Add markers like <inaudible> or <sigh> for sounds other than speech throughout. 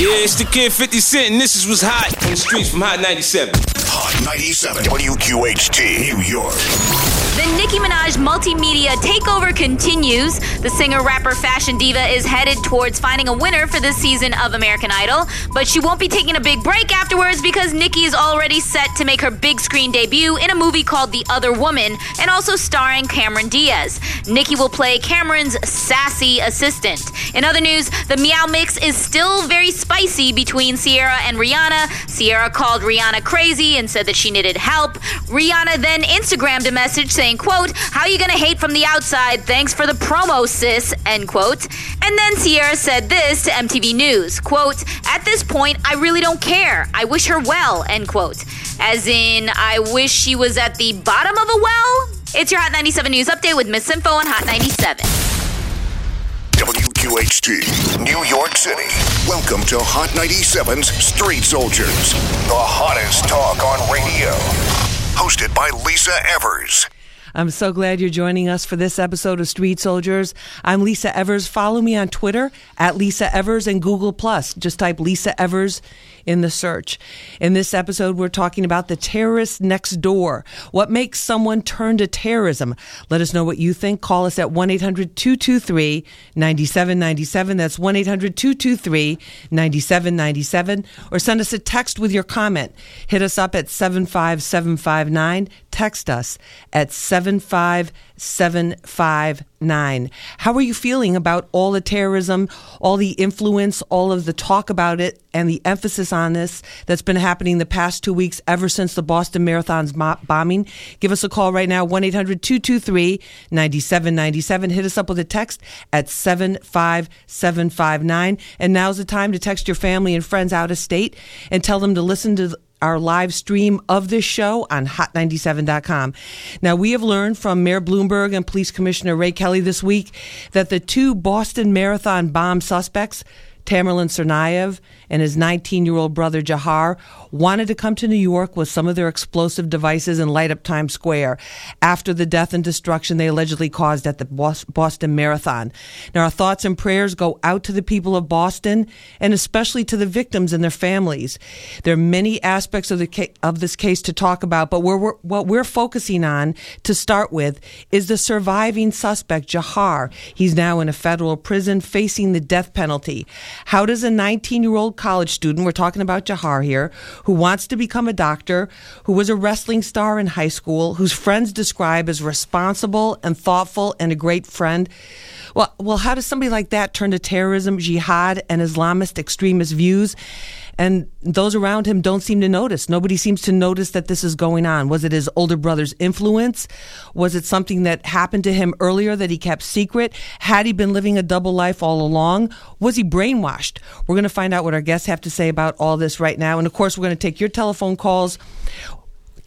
Yeah, it's the kid 50 Cent, and this is what's hot on the streets from Hot 97. Hot 97 WQHT, New York. The Nicki Minaj multimedia takeover continues. The singer, rapper, fashion diva is headed towards finding a winner for this season of American Idol, but she won't be taking a big break afterwards because Nicki is already set to make her big screen debut in a movie called The Other Woman and also starring Cameron Diaz. Nicki will play Cameron's sassy assistant. In other news, the Meow Mix is still very spicy between Ciara and Rihanna. Ciara called Rihanna crazy and said that she needed help. Rihanna then Instagrammed a message saying, quote, how are you gonna hate from the outside? Thanks for the promo, sis, end quote. And then Ciara said this to MTV News, quote, at this point, I really don't care. I wish her well, end quote. As in, I wish she was at the bottom of a well? It's your Hot 97 News Update with Miss Info on Hot 97. WQHT, New York City. Welcome to Hot 97's Street Soldiers, the hottest talk on radio. Hosted by Lisa Evers. I'm so glad you're joining us for this episode of Street Soldiers. I'm Lisa Evers. Follow me on Twitter at Lisa Evers and Google Plus. Just type Lisa Evers in the search. In this episode, we're talking about the terrorist next door. What makes someone turn to terrorism? Let us know what you think. Call us at 1 800 223 9797. That's 1 800 223 9797. Or send us a text with your comment. Hit us up at 75759. Text us at 75759. How are you feeling about all the terrorism, all the influence, all of the talk about it, and the emphasis on this that's been happening the past two weeks ever since the Boston Marathon's bombing? Give us a call right now, 1 800 223 9797. Hit us up with a text at 75759. And now's the time to text your family and friends out of state and tell them to listen to our live stream of this show on hot97.com. Now, we have learned from Mayor Bloomberg and Police Commissioner Ray Kelly this week that the two Boston Marathon bomb suspects, Tamerlan Tsarnaev and his 19 year old brother Jahar wanted to come to New York with some of their explosive devices and light up Times Square after the death and destruction they allegedly caused at the Boston Marathon. Now, our thoughts and prayers go out to the people of Boston and especially to the victims and their families. There are many aspects of the ca- of this case to talk about, but we're, what we're focusing on to start with is the surviving suspect, Jahar. He's now in a federal prison facing the death penalty. How does a 19 year old college student, we're talking about Jahar here, who wants to become a doctor, who was a wrestling star in high school, whose friends describe as responsible and thoughtful and a great friend. Well, well, how does somebody like that turn to terrorism, jihad, and Islamist extremist views? And those around him don't seem to notice. Nobody seems to notice that this is going on. Was it his older brother's influence? Was it something that happened to him earlier that he kept secret? Had he been living a double life all along? Was he brainwashed? We're going to find out what our guests have to say about all this right now. And of course, we're going to take your telephone calls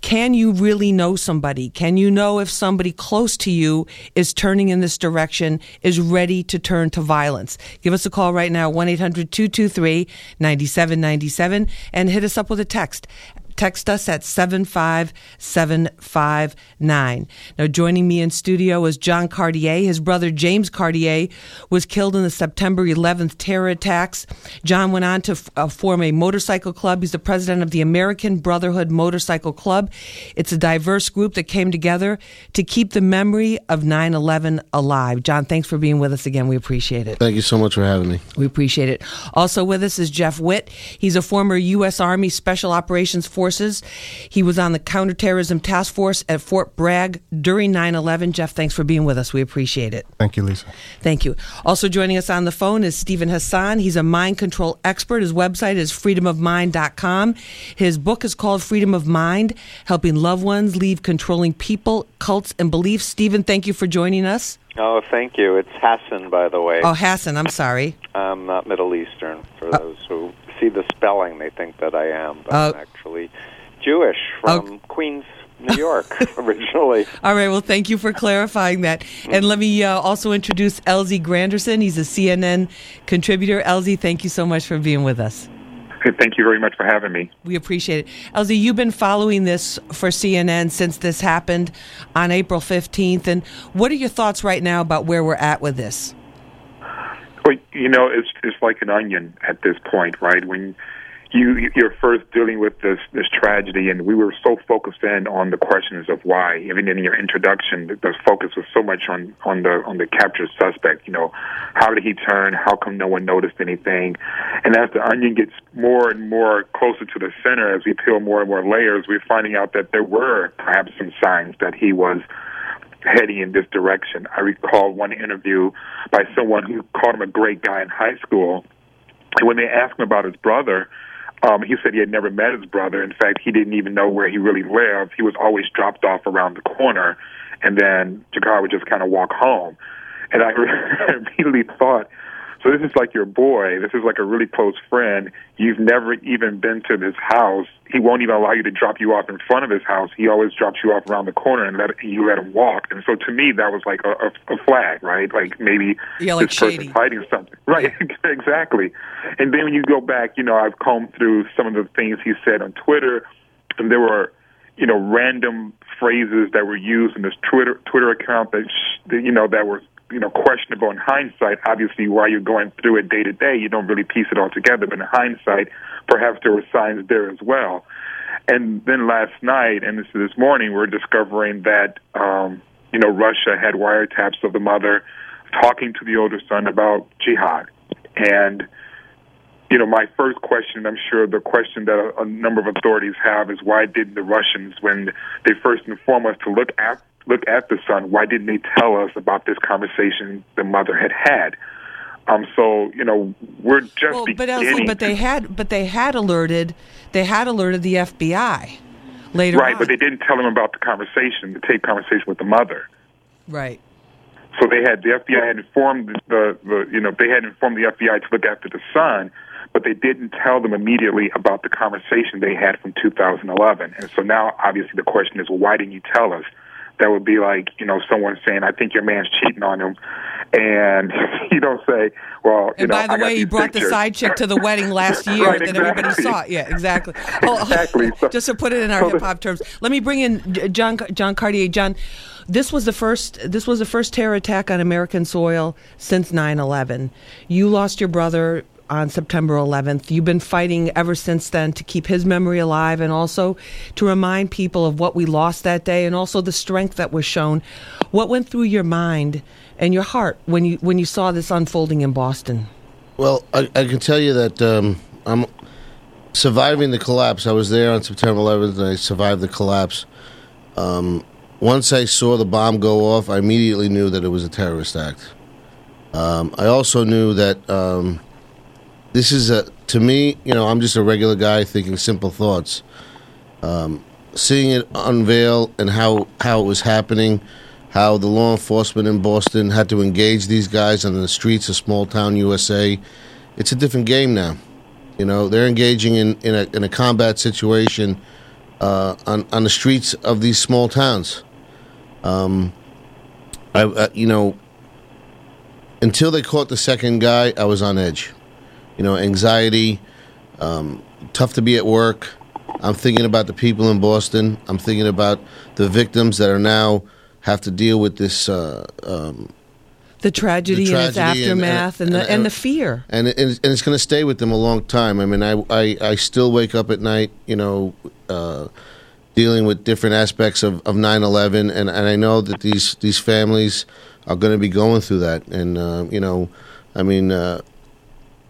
can you really know somebody? Can you know if somebody close to you is turning in this direction, is ready to turn to violence? Give us a call right now, 1 800 223 9797, and hit us up with a text Text us at 75759. Now, joining me in studio is John Cartier. His brother James Cartier was killed in the September 11th terror attacks. John went on to uh, form a motorcycle club. He's the president of the American Brotherhood Motorcycle Club. It's a diverse group that came together to keep the memory of 9 11 alive. John, thanks for being with us again. We appreciate it. Thank you so much for having me. We appreciate it. Also with us is Jeff Witt. He's a former U.S. Army Special Operations Force Forces. He was on the Counterterrorism Task Force at Fort Bragg during 9 11. Jeff, thanks for being with us. We appreciate it. Thank you, Lisa. Thank you. Also joining us on the phone is Steven Hassan. He's a mind control expert. His website is freedomofmind.com. His book is called Freedom of Mind Helping Loved Ones Leave Controlling People, Cults, and Beliefs. Steven, thank you for joining us. Oh, thank you. It's Hassan, by the way. Oh, Hassan, I'm sorry. I'm not Middle Eastern, for uh, those who see the spelling, they think that I am, but uh, I'm actually Jewish from Queens, New York, <laughs> <laughs> originally. All right. Well, thank you for clarifying that. And let me uh, also introduce LZ Granderson. He's a CNN contributor. LZ, thank you so much for being with us. Thank you very much for having me. We appreciate it. LZ, you've been following this for CNN since this happened on April 15th. And what are your thoughts right now about where we're at with this? Well, you know, it's it's like an onion at this point, right? When you you're first dealing with this this tragedy, and we were so focused in on the questions of why. Even in your introduction, the focus was so much on on the on the captured suspect. You know, how did he turn? How come no one noticed anything? And as the onion gets more and more closer to the center, as we peel more and more layers, we're finding out that there were perhaps some signs that he was heading in this direction. I recall one interview by someone who called him a great guy in high school. And when they asked him about his brother, um, he said he had never met his brother. In fact, he didn't even know where he really lived. He was always dropped off around the corner, and then Jakar would just kind of walk home. And I <laughs> immediately thought, so this is like your boy. This is like a really close friend. You've never even been to this house. He won't even allow you to drop you off in front of his house. He always drops you off around the corner and let you let him walk. And so to me, that was like a, a, a flag, right? Like maybe yeah, like this shady. person's hiding something, <laughs> right? <laughs> exactly. And then when you go back, you know, I've combed through some of the things he said on Twitter, and there were you know random phrases that were used in this Twitter Twitter account that sh- you know that were you know questionable in hindsight. Obviously, while you're going through it day to day, you don't really piece it all together. But in hindsight, perhaps there were signs there as well. And then last night and this this morning, we're discovering that um, you know Russia had wiretaps of the mother talking to the older son about jihad, and you know, my first question, I'm sure the question that a, a number of authorities have is why didn't the Russians, when they first informed us to look at look at the son, why didn't they tell us about this conversation the mother had had? Um, so you know, we're just well, but but they had, but they had alerted, they had alerted the FBI later. right, on. but they didn't tell him about the conversation, the tape conversation with the mother. right. So they had the FBI had informed the, the you know they had informed the FBI to look after the son, but they didn't tell them immediately about the conversation they had from 2011. And so now, obviously, the question is, well, why didn't you tell us? That would be like you know someone saying, "I think your man's cheating on him," and <laughs> you don't say, "Well, you And know." by the I way, you brought pictures. the side chick to the wedding last <laughs> year Right, that everybody exactly. saw. Yeah, exactly. <laughs> Exactly. So- just to put it in our so hip hop terms, let me bring in John John Cartier. John, this was the first this was the first terror attack on American soil since 9/11. You lost your brother on September 11th. You've been fighting ever since then to keep his memory alive and also to remind people of what we lost that day and also the strength that was shown. What went through your mind and your heart when you when you saw this unfolding in Boston? Well, I, I can tell you that um, I'm surviving the collapse. I was there on September 11th, and I survived the collapse. Um, once I saw the bomb go off, I immediately knew that it was a terrorist act. Um, I also knew that um, this is a to me, you know, I'm just a regular guy thinking simple thoughts. Um, seeing it unveil and how how it was happening, how the law enforcement in Boston had to engage these guys on the streets of small town USA, it's a different game now. You know, they're engaging in in a in a combat situation uh, on on the streets of these small towns. Um, I, I you know, until they caught the second guy, I was on edge. You know, anxiety, um, tough to be at work. I'm thinking about the people in Boston. I'm thinking about the victims that are now have to deal with this uh, um, The tragedy, The and its tragedy and- aftermath and, and- the and- and the fear. and it, and it's- and it's going to stay with them a long time. I mean, I, I, I still wake up at night, you know, uh, dealing with different aspects of, of 9-11, and, and I know that these these families are going to be going through that. And uh, you know, I mean, uh,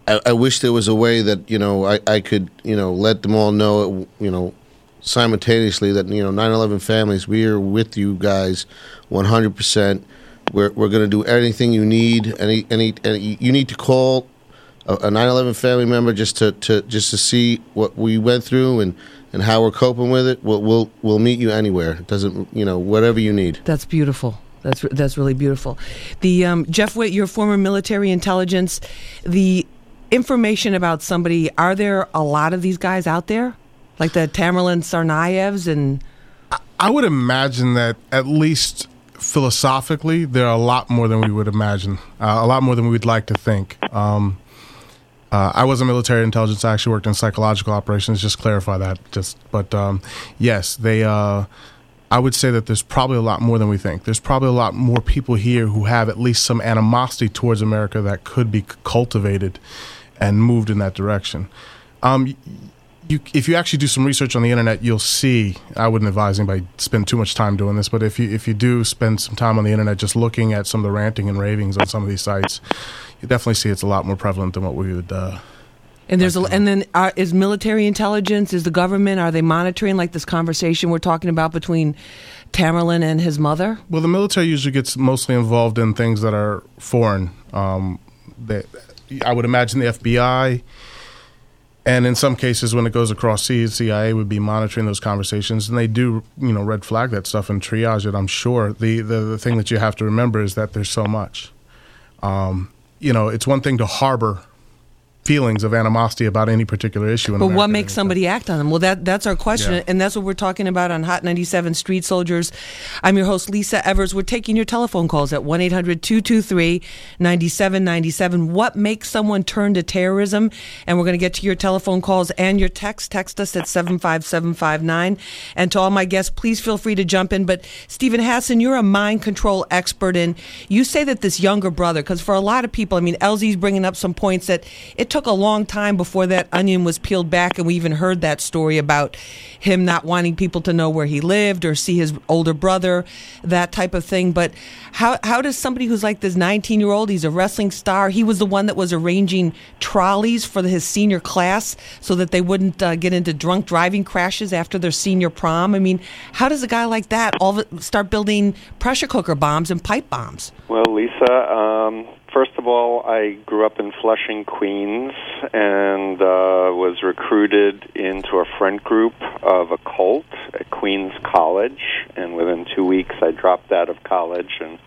I, I wish there was a way that you know I, I could you know let them all know, you know, simultaneously that you know 9/11 families, we are with you guys, 100 percent. We're we're going to do anything you need. Any any, any you need to call a, a 9/11 family member just to, to just to see what we went through and, and how we're coping with it. We'll we'll we'll meet you anywhere. It doesn't you know whatever you need. That's beautiful. That's that's really beautiful. The um, Jeff Witt, your former military intelligence, the information about somebody. Are there a lot of these guys out there, like the Tamerlan Tsarnaevs and? I would imagine that at least philosophically, there are a lot more than we would imagine, uh, a lot more than we would like to think. Um, uh, I was a military intelligence. I actually worked in psychological operations. Just clarify that. Just, but um, yes, they. Uh, I would say that there's probably a lot more than we think. There's probably a lot more people here who have at least some animosity towards America that could be cultivated and moved in that direction. Um, you, if you actually do some research on the internet, you'll see. I wouldn't advise anybody spend too much time doing this, but if you if you do spend some time on the internet just looking at some of the ranting and ravings on some of these sites, you definitely see it's a lot more prevalent than what we would. Uh, and there's a, and then are, is military intelligence is the government are they monitoring like this conversation we're talking about between Tamerlan and his mother? Well, the military usually gets mostly involved in things that are foreign. Um, they, I would imagine the FBI and in some cases, when it goes across seas, CIA would be monitoring those conversations, and they do, you know, red flag that stuff and triage it. I'm sure. The the, the thing that you have to remember is that there's so much. Um, you know, it's one thing to harbor feelings of animosity about any particular issue. but what makes somebody act on them? Well, that that's our question, Yeah. and that's what we're talking about on Hot 97 Street Soldiers. I'm your host, Lisa Evers. We're taking your telephone calls at 1 800 223 9797. What makes someone turn to terrorism? And we're going to get to your telephone calls and your text. Text us at 75759. And to all my guests, please feel free to jump in. But Steven Hassan, you're a mind control expert, and you say that this younger brother, because for a lot of people, I mean, LZ's bringing up some points that it took a long time before that onion was peeled back, and we even heard that story about him not wanting people to know where he lived or see his older brother, that type of thing. But how how does somebody who's like this 19 year old, he's a wrestling star, he was the one that was arranging trolleys for his senior class so that they wouldn't uh, get into drunk driving crashes after their senior prom. I mean, how does a guy like that all start building pressure cooker bombs and pipe bombs? Well, Lisa, um, first of all, I grew up in Flushing, Queens, and uh, was recruited into a friend group of a cult at Queens College. And within two weeks, I dropped out of college and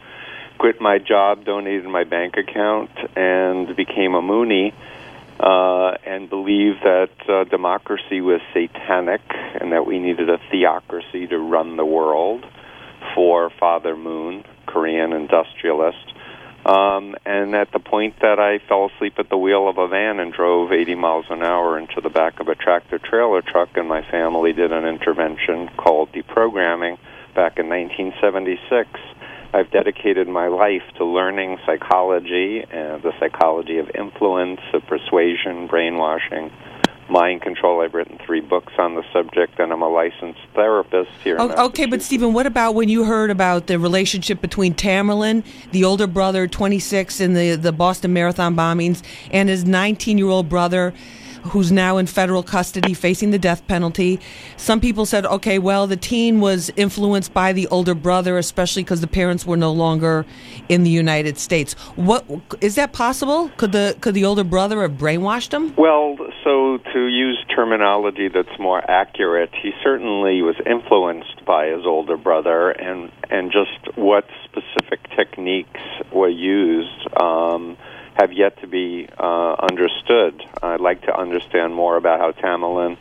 quit my job, donated my bank account, and became a Moonie. Uh, and believed that uh, democracy was satanic and that we needed a theocracy to run the world for Father Moon, Korean industrialist. Um, and at the point that I fell asleep at the wheel of a van and drove 80 miles an hour into the back of a tractor trailer truck, and my family did an intervention called deprogramming back in 1976. I've dedicated my life to learning psychology and the psychology of influence, of persuasion, brainwashing, mind control. I've written three books on the subject, and I'm a licensed therapist here. Oh, okay, but Steven, what about when you heard about the relationship between Tamerlan, the older brother, 26, in the, the Boston Marathon bombings, and his 19 year old brother? Who's now in federal custody facing the death penalty? Some people said, okay, well, the teen was influenced by the older brother, especially because the parents were no longer in the United States. What is that possible? Could the could the older brother have brainwashed him? Well, so to use terminology that's more accurate, he certainly was influenced by his older brother, and and just what specific techniques were used um, have yet to be uh, understood. I'd like to understand more about how Tamerlan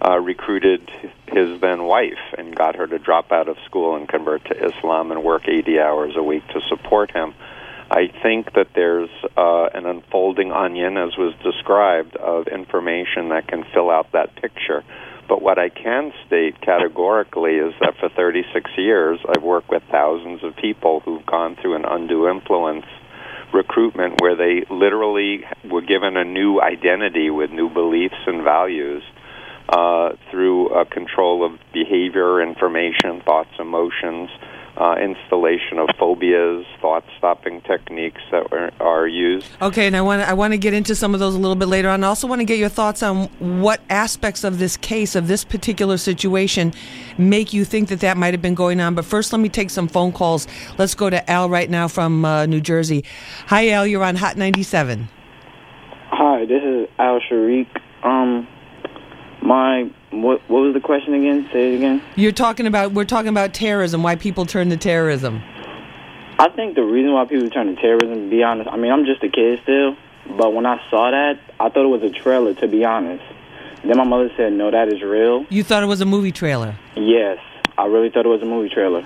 uh, recruited his then wife and got her to drop out of school and convert to Islam and work 80 hours a week to support him. I think that there's uh, an unfolding onion, as was described, of information that can fill out that picture. But what I can state categorically is that for 36 years, I've worked with thousands of people who've gone through an undue influence recruitment where they literally were given a new identity with new beliefs and values uh, through uh, control of behavior, information, thoughts, emotions, uh, installation of phobias, thought stopping techniques that are, are used. Okay, and I want I want to get into some of those a little bit later on. I also want to get your thoughts on what aspects of this case, of this particular situation, make you think that that might have been going on. But first, let me take some phone calls. Let's go to Al right now from uh, New Jersey. Hi, Al. You're on Hot 97. Hi, this is Al Sharik. Um, my what what was the question again? Say it again. You're talking about we're talking about terrorism. Why people turn to terrorism? I think the reason why people turn to terrorism, to be honest, I mean I'm just a kid still, but when I saw that, I thought it was a trailer. To be honest, then my mother said, "No, that is real." You thought it was a movie trailer. Yes, I really thought it was a movie trailer.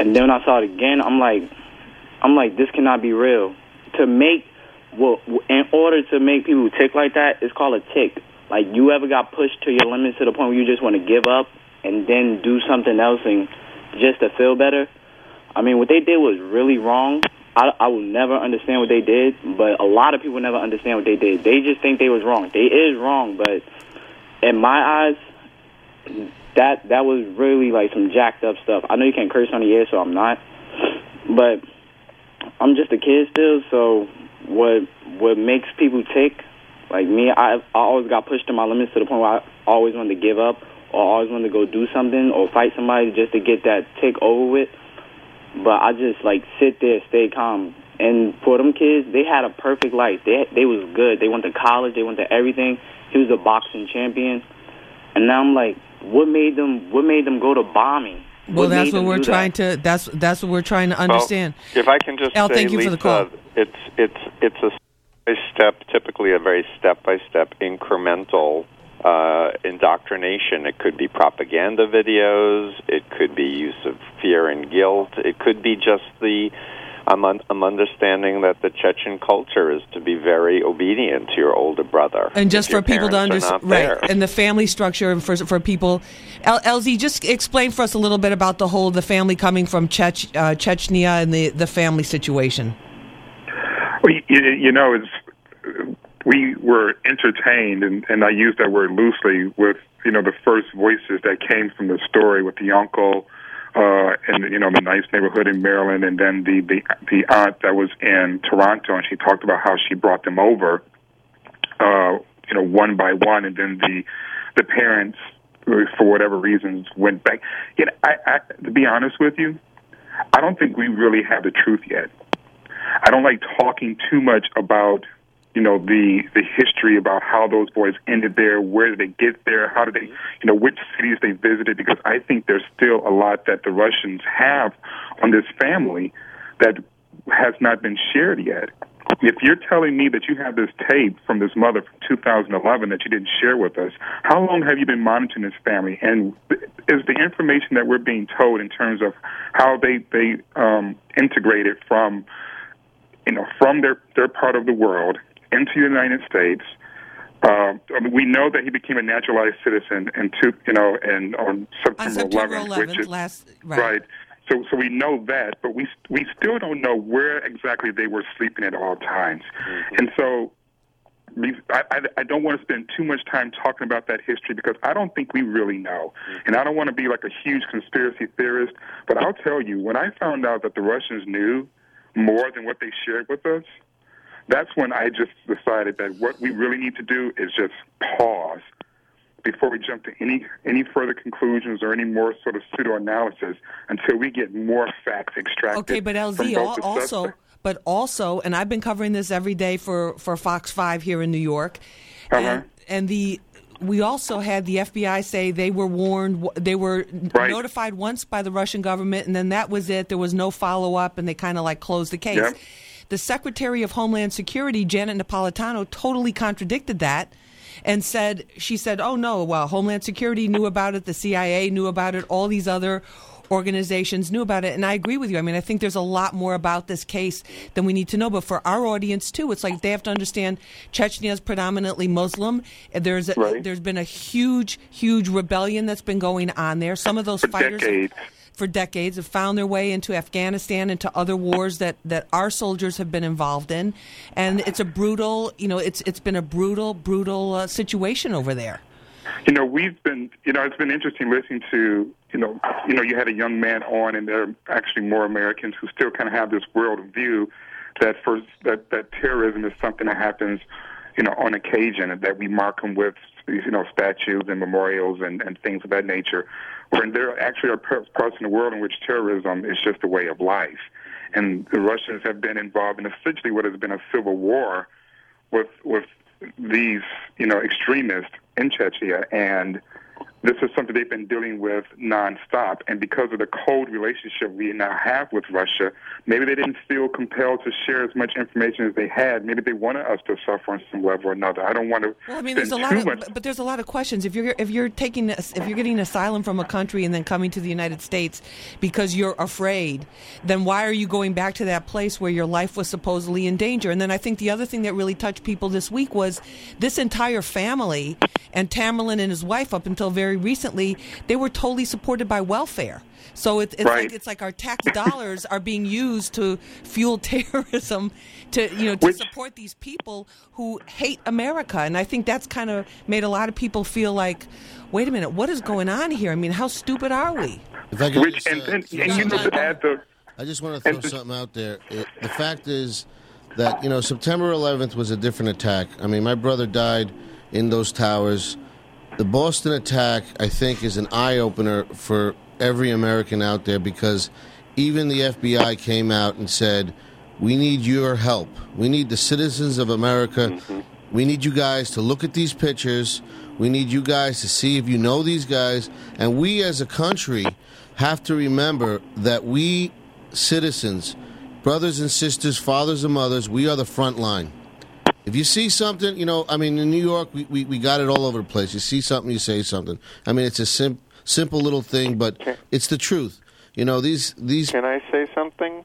And then when I saw it again, I'm like, I'm like, this cannot be real. To make, well, in order to make people tick like that, it's called a tick. Like you ever got pushed to your limits to the point where you just want to give up and then do something else and just to feel better. I mean, what they did was really wrong. I, I will never understand what they did, but a lot of people never understand what they did. They just think they was wrong. They is wrong, but in my eyes, that that was really like some jacked up stuff. I know you can't curse on the air, so I'm not. But I'm just a kid still, so what what makes people tick, like me, I I always got pushed to my limits to the point where I always wanted to give up or always wanted to go do something or fight somebody just to get that tick over with. But I just like sit there, stay calm. And for them kids, they had a perfect life. They they was good. They went to college. They went to everything. He was a boxing champion. And now I'm like, what made them? What made them go to bombing? Well, that's what we're trying that? to. That's that's what we're trying to understand. Well, if I can just Al, say, thank you Lisa, for the call. it's it's it's a step, typically a very step by step, incremental uh, indoctrination. It could be propaganda videos. It could be use of fear and guilt. It could be just the I'm, un- I'm understanding that the Chechen culture is to be very obedient to your older brother. And just for people to understand, right? And the family structure and for for people, L- LZ, just explain for us a little bit about the whole the family coming from Chech, uh, Chechnya and the the family situation. Well, you, you know, it's we were entertained, and, and I use that word loosely with you know the first voices that came from the story with the uncle, uh, and you know the nice neighborhood in Maryland, and then the the the aunt that was in Toronto, and she talked about how she brought them over, uh, you know, one by one, and then the the parents, for whatever reasons, went back. You know, I, I to be honest with you, I don't think we really have the truth yet. I don't like talking too much about you know the the history about how those boys ended there, where did they get there, how did they, you know, which cities they visited, because I think there's still a lot that the Russians have on this family that has not been shared yet. If you're telling me that you have this tape from this mother from 2011 that you didn't share with us, how long have you been monitoring this family? And is the information that we're being told in terms of how they they um, integrated from you know, from their their part of the world into the United States. Uh, I mean, we know that he became a naturalized citizen, and two, you know, and on September, On September 11th, 11th, which is last right. So, so we know that, but we we still don't know where exactly they were sleeping at all times, and so. I, I, I don't want to spend too much time talking about that history because I don't think we really know. And I don't want to be like a huge conspiracy theorist, but I'll tell you, when I found out that the Russians knew more than what they shared with us, that's when I just decided that what we really need to do is just pause before we jump to any any further conclusions or any more sort of pseudo analysis until we get more facts extracted. Okay, but LZ also, suspect- but also, and I've been covering this every day for for Fox Five here in New York, Uh-huh. and, and the we also had the FBI say they were warned, they were Right. notified once by the Russian government, and then that was it. There was no follow up, and they kind of like closed the case. Yep. The Secretary of Homeland Security, Janet Napolitano, totally contradicted that and said she said, "Oh no, well, Homeland Security knew about it, the CIA knew about it, all these other organizations knew about it." And I agree with you. I mean, I think there's a lot more about this case than we need to know. But for our audience too, it's like they have to understand Chechnya is predominantly Muslim. There's a, Right. there's been a huge, huge rebellion that's been going on there. Some of those For fighters decades. for decades have found their way into Afghanistan and to other wars that, that our soldiers have been involved in, and it's a brutal, you know, it's it's been a brutal, brutal uh, situation over there. You know, we've been, you know, it's been interesting listening to, you know, you know, you had a young man on, and there are actually more Americans who still kind of have this world view that for that that terrorism is something that happens, you know, on occasion, and that we mark them with, you know, statues and memorials and and things of that nature. When there actually are parts in the world in which terrorism is just a way of life, and the Russians have been involved in essentially what has been a civil war with with these you know extremists in Chechnya, and this is something they've been dealing with nonstop. And because of the cold relationship we now have with Russia, maybe they didn't feel compelled to share as much information as they had. Maybe they wanted us to suffer on some level or another. I don't want to. Well, I mean, there's a lot of, much. but- there's a lot of questions. If you're if you're taking if you're getting asylum from a country and then coming to the United States because you're afraid, then why are you going back to that place where your life was supposedly in danger? And then I think the other thing that really touched people this week was this entire family and Tamerlan and his wife up until very recently, they were totally supported by welfare. So it, it's Right. like it's like our tax <laughs> dollars are being used to fuel <laughs> terrorism, to you know to Which- support these people who hate America, and I think that's kind of made a lot of people feel like, wait a minute, what is going on here? I mean, how stupid are we? If I could Which just, and, uh, and, throw and you know to add the I just want to throw And the- something out there. It, the fact is that you know September 11th was a different attack. I mean, my brother died in those towers. The Boston attack, I think, is an eye opener for every American out there because even the FBI came out and said, "We need your help. We need the citizens of America. Mm-hmm. We need you guys to look at these pictures. We need you guys to see if you know these guys. And we as a country have to remember that we citizens, brothers and sisters, fathers and mothers, we are the front line. If you see something, you know, I mean, in New York, we, we, we got it all over the place. You see something, you say something. I mean, it's a sim- simple little thing, but it's the truth. You know, these these. Can I say something?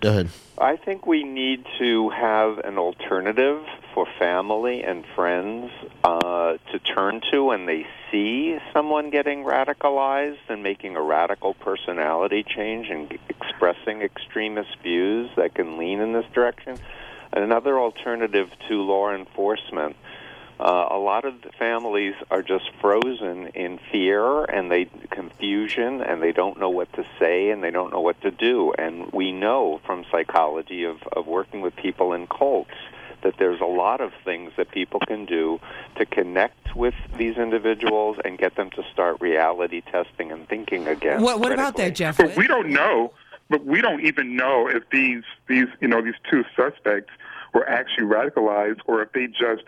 Go ahead. I think we need to have an alternative for family and friends uh, to turn to when they see someone getting radicalized and making a radical personality change and expressing extremist views that can lean in this direction. Another alternative to law enforcement. Uh, a lot of the families are just frozen in fear and they confusion and they don't know what to say and they don't know what to do and we know from psychology of, of working with people in cults that there's a lot of things that people can do to connect with these individuals and get them to start reality testing and thinking again. What, what about that, Jeff? But we don't know. But we don't even know if these these you know these two suspects were actually radicalized or if they just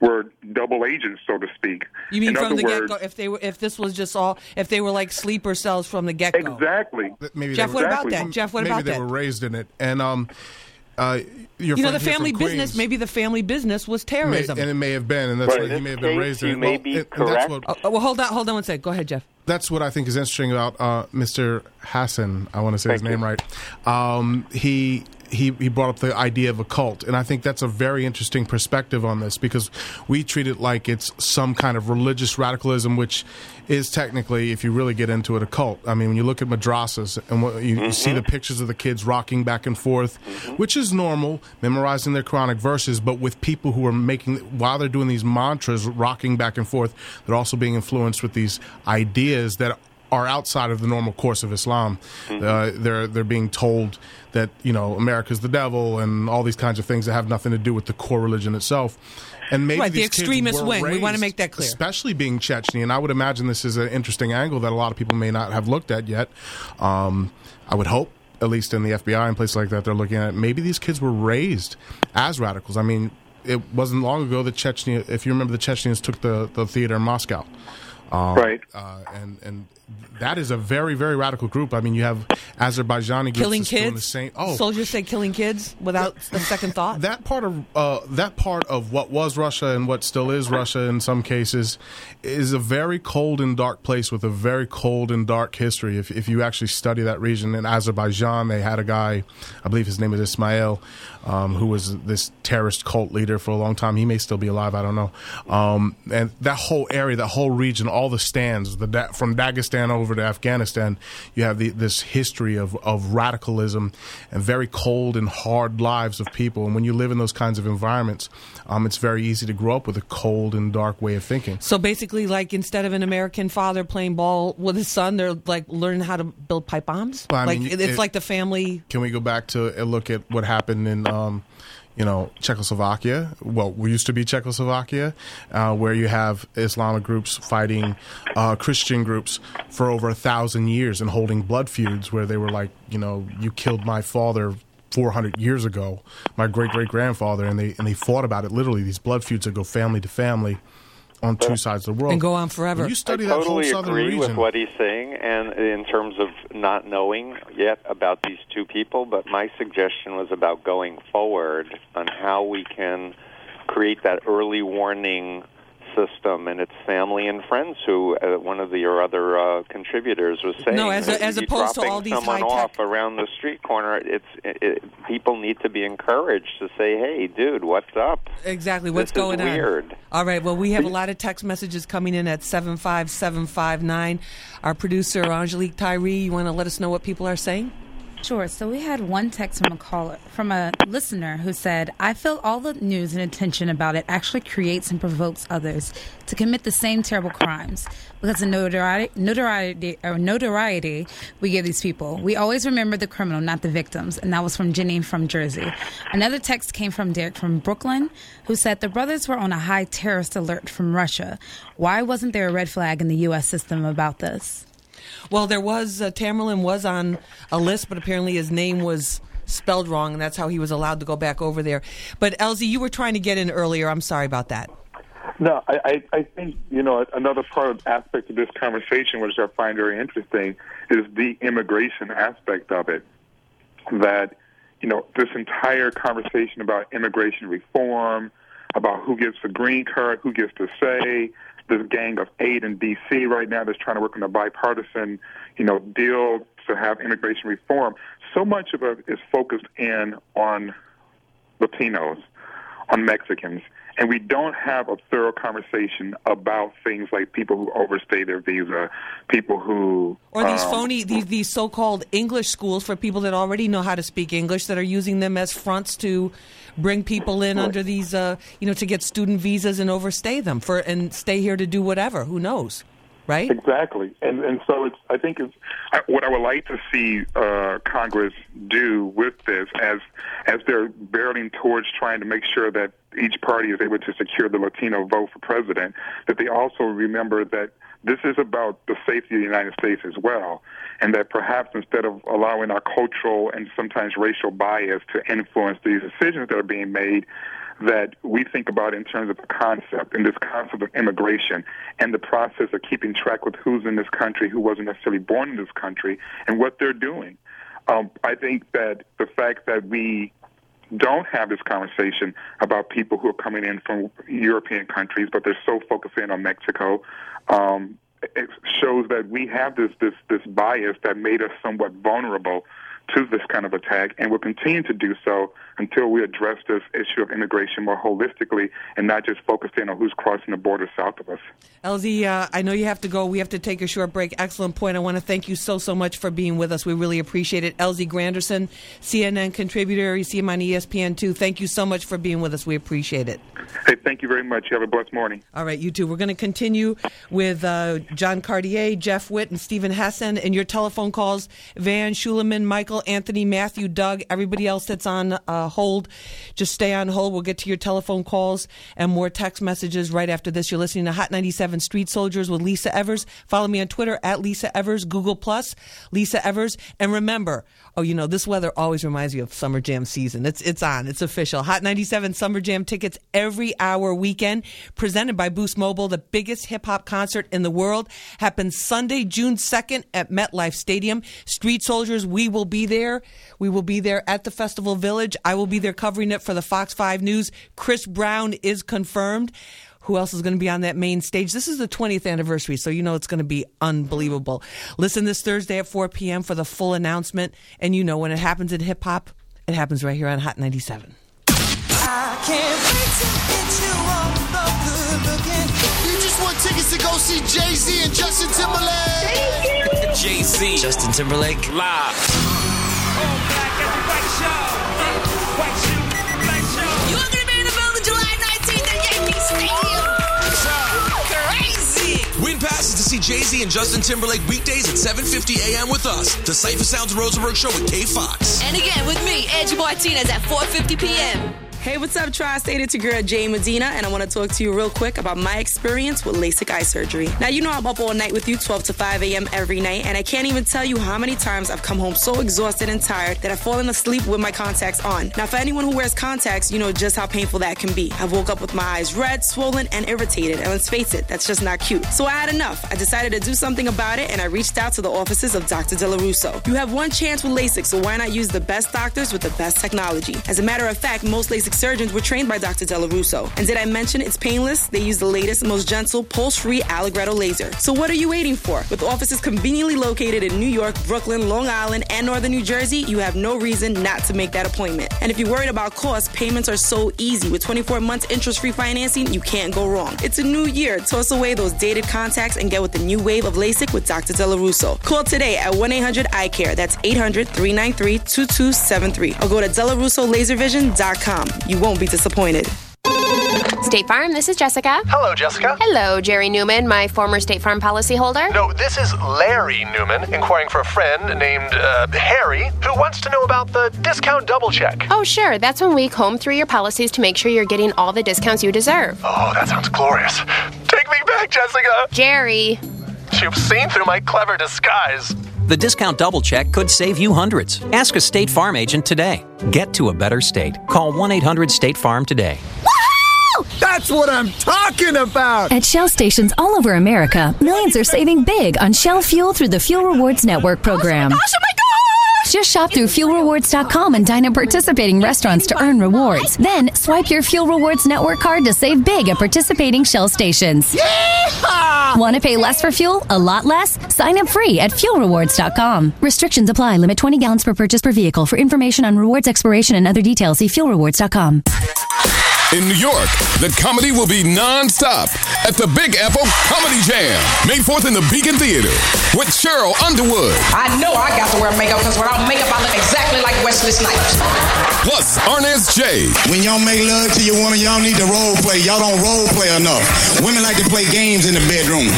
were double agents, so to speak. You mean In from the get go? If they were, if this was just all, if they were like sleeper cells from the get go. Exactly. Maybe Jeff, they what were, about that? Jeff, what maybe about they were raised in it, and um, uh, your you know, the family business. Maybe the family business was may, terrorism. and it may have been, and that's Right. why he may have been raised in it. may Well, be it- and that's correct. what Oh, oh, well, hold on, hold on one sec. Go ahead, Jeff. That's what I think is interesting about uh, Mr. Hassan. I want to say his Thank name you. right. Um, he he he brought up the idea of a cult, and I think that's a very interesting perspective on this because we treat it like it's some kind of religious radicalism, which is technically, if you really get into it, a cult. I mean, when you look at madrasas and what, you, you see the pictures of the kids rocking back and forth, mm-hmm. which is normal, memorizing their Quranic verses, but with people who are making while they're doing these mantras, rocking back and forth, they're also being influenced with these ideas that are outside of the normal course of Islam. Uh, they're they're being told that you know America's the devil and all these kinds of things that have nothing to do with the core religion itself. And maybe Right, the extremist were wing. We wanna make that clear. especially being Chechnya. And I would imagine this is an interesting angle that a lot of people may not have looked at yet. Um, I would hope. At least in the FBI and places like that, they're looking at maybe these kids were raised as radicals. I mean, it wasn't long ago that Chechnya, if you remember, the Chechens took the, the theater in Moscow. Um, Right. Uh, and and that is a very very radical group. I mean, you have Azerbaijani Killing kids. The same. Oh, Soldiers say killing kids without a second <laughs> thought. that part of uh, that part of what was Russia and what still is Russia in some cases is a very cold and dark place with a very cold and dark history. If if you actually study that region in Azerbaijan, they had a guy, I believe his name is Ismail, um, who was this terrorist cult leader for a long time. He may still be alive. I don't know. Um, and that whole area, that whole region, all the stands, the from Dagestan over to Afghanistan, you have the, this history of of radicalism and very cold and hard lives of people. And when you live in those kinds of environments, um, it's very easy to grow up with a cold and dark way of thinking. So basically, like instead of an American father playing ball with his son, they're like learning how to build pipe bombs. Well, I like it's it- like the family. Can we go back to a look at what happened in, um, you know, Czechoslovakia? Well, we used to be Czechoslovakia, uh, where you have Islamic groups fighting uh, Christian groups for over a thousand years and holding blood feuds, where they were like, you know, you killed my father. 400 years ago, my great great grandfather, and they and they fought about it. Literally, these blood feuds that go family to family on two sides of the world And go on forever. When you study I that totally whole southern agree region, with what he's saying, and in terms of not knowing yet about these two people. But my suggestion was about going forward on how we can create that early warning system, and it's family and friends who uh, one of the, your other uh, contributors was saying. No, as a- as opposed to all these someone off around the street corner. It's it, it, people need to be encouraged to say, "Hey, dude, what's up?" Exactly. What's This is going on? All right. Well, we have a lot of text messages coming in at 75759. Our producer, Angelique Tyree, you want to let us know what people are saying? Sure. So we had one text from a caller, from a listener who said, "I feel all the news and attention about it actually creates and provokes others to commit the same terrible crimes because of notoriety, notoriety or notoriety we give these people. We always remember the criminal, not the victims." And that was from Jenny from Jersey. Another text came from Derek from Brooklyn, who said the brothers were on a high terrorist alert from Russia. Why wasn't there a red flag in the U.S. system about this? Well, there was, uh, Tamerlan was on a list, but apparently his name was spelled wrong, and that's how he was allowed to go back over there. But, LZ, you were trying to get in earlier. I'm sorry about that. No, I, I, think you know another part of aspect of this conversation, which I find very interesting, is the immigration aspect of it. That you know this entire conversation about immigration reform, about who gets the green card, who gets to say, this gang of eight in D.C. right now that's trying to work on a bipartisan, you know, deal to have immigration reform. So much of it is focused in on Latinos, on Mexicans, and we don't have a thorough conversation about things like people who overstay their visa, people who Or these um, phony, these, these so-called English schools for people that already know how to speak English that are using them as fronts to bring people in under these, uh, you know, to get student visas and overstay them for and stay here to do whatever. Who knows, right? Exactly, and and so it's. I think it's what I would like to see uh, Congress do with this, as as they're barreling towards trying to make sure that each party is able to secure the Latino vote for president, that they also remember that this is about the safety of the United States as well, and that perhaps instead of allowing our cultural and sometimes racial bias to influence these decisions that are being made, that we think about in terms of a concept, and this concept of immigration, and the process of keeping track with who's in this country, who wasn't necessarily born in this country, and what they're doing. Um, I think that the fact that we don't have this conversation about people who are coming in from European countries, but they're so focused in on Mexico. Um, it shows that we have this this this bias that made us somewhat vulnerable to this kind of attack, and will continue to do so until we address this issue of immigration more holistically and not just focus in on who's crossing the border south of us. LZ, uh, I know you have to go. We have to take a short break. Excellent point. I want to thank you so, so much for being with us. We really appreciate it. LZ Granderson, CNN contributor. You see him on E ESPN too. Thank you so much for being with us. We appreciate it. Hey, thank you very much. You have a blessed morning. All right, you too. We're going to continue with uh, John Cartier, Jeff Witt, and Steven Hessen. And your telephone calls Van Schuleman, Michael, Anthony, Matthew, Doug, everybody else that's on uh, Uh, hold. Just stay on hold. We'll get to your telephone calls and more text messages right after this. You're listening to Hot 97 Street Soldiers with Lisa Evers. Follow me on Twitter at Lisa Evers, Google Plus, Lisa Evers. And remember, oh, you know, this weather always reminds you of Summer Jam season. It's, it's on. It's official. Hot 97 Summer Jam tickets every hour weekend presented by Boost Mobile. The biggest hip hop concert in the world happens Sunday, June 2nd at MetLife Stadium. Street Soldiers, we will be there. We will be there at the Festival Village. I will be there covering it for the Fox 5 News. Chris Brown is confirmed. Who else is going to be on that main stage? This is the 20th anniversary, so you know it's going to be unbelievable. Listen this Thursday at 4 p.m. for the full announcement. And you know, when it happens in hip hop, it happens right here on Hot 97. I can't wait to get you on the good looking. You just want tickets to go see Jay Z and Justin Timberlake. Jay Z. Justin Timberlake. Live. You are gonna be in the building July 19th at Yankee Stadium. Crazy. Win passes to see Jay Z and Justin Timberlake weekdays at 7:50 a.m. with us. The Cipha Sounds Rosenberg Show with K Foxx. And again with me, Angie Martinez at 4:50 p.m. Hey, what's up, Tri-State? It's your girl Jay Medina, and I want to talk to you real quick about my experience with LASIK eye surgery. Now, you know I'm up all night with you, 12 to 5 a.m. every night, and I can't even tell you how many times I've come home so exhausted and tired that I've fallen asleep with my contacts on. Now, for anyone who wears contacts, you know just how painful that can be. I've woke up with my eyes red, swollen, and irritated, and let's face it, that's just not cute. So I had enough. I decided to do something about it, and I reached out to the offices of Dr. Della Russo. You have one chance with LASIK, so why not use the best doctors with the best technology? As a matter of fact, most LASIK surgeons were trained by Dr. Della Russo. And did I mention it's painless? They use the latest, most gentle, pulse-free Allegretto laser. So what are you waiting for? With offices conveniently located in New York, Brooklyn, Long Island, and Northern New Jersey, you have no reason not to make that appointment. And if you're worried about cost, payments are so easy. With 24 months interest-free financing, you can't go wrong. It's a new year. Toss away those dated contacts and get with the new wave of LASIK with Dr. Della Russo. Call today at 1-800-EYECARE. That's 800-393-2273. Or go to DellaRussoLaserVision.com. You won't be disappointed. State Farm, this is Jessica. Hello, Jessica. Hello, Jerry Newman, my former State Farm policyholder. No, this is Larry Newman inquiring for a friend named uh, Harry who wants to know about the discount double check. Oh, sure. That's when we comb through your policies to make sure you're getting all the discounts you deserve. Oh, that sounds glorious. Take me back, Jessica. Jerry. You've seen through my clever disguise. The discount double check could save you hundreds. Ask a State Farm agent today. Get to a better state. Call 1 800 State Farm today. That's what I'm talking about! At Shell stations all over America, millions are saving big on Shell fuel through the Fuel Rewards Network oh program. Oh my gosh! Oh Just shop through fuelrewards.com and dine at participating restaurants to earn rewards. Then swipe your Fuel Rewards Network card to save big at participating Shell stations. Yeehaw! Want to pay less for fuel? A lot less? Sign up free at fuelrewards.com. Restrictions apply. Limit 20 gallons per purchase per vehicle. For information on rewards expiration and other details, see fuelrewards.com. In New York, the comedy will be non-stop at the Big Apple Comedy Jam, May 4th in the Beacon Theater with Cheryl Underwood. I know I got to wear makeup because without makeup I look exactly like Wesley Snipes. Plus, Arnez J. When y'all make love to your woman, y'all need to role play. Y'all don't role play enough. Women like to play games in the bedroom.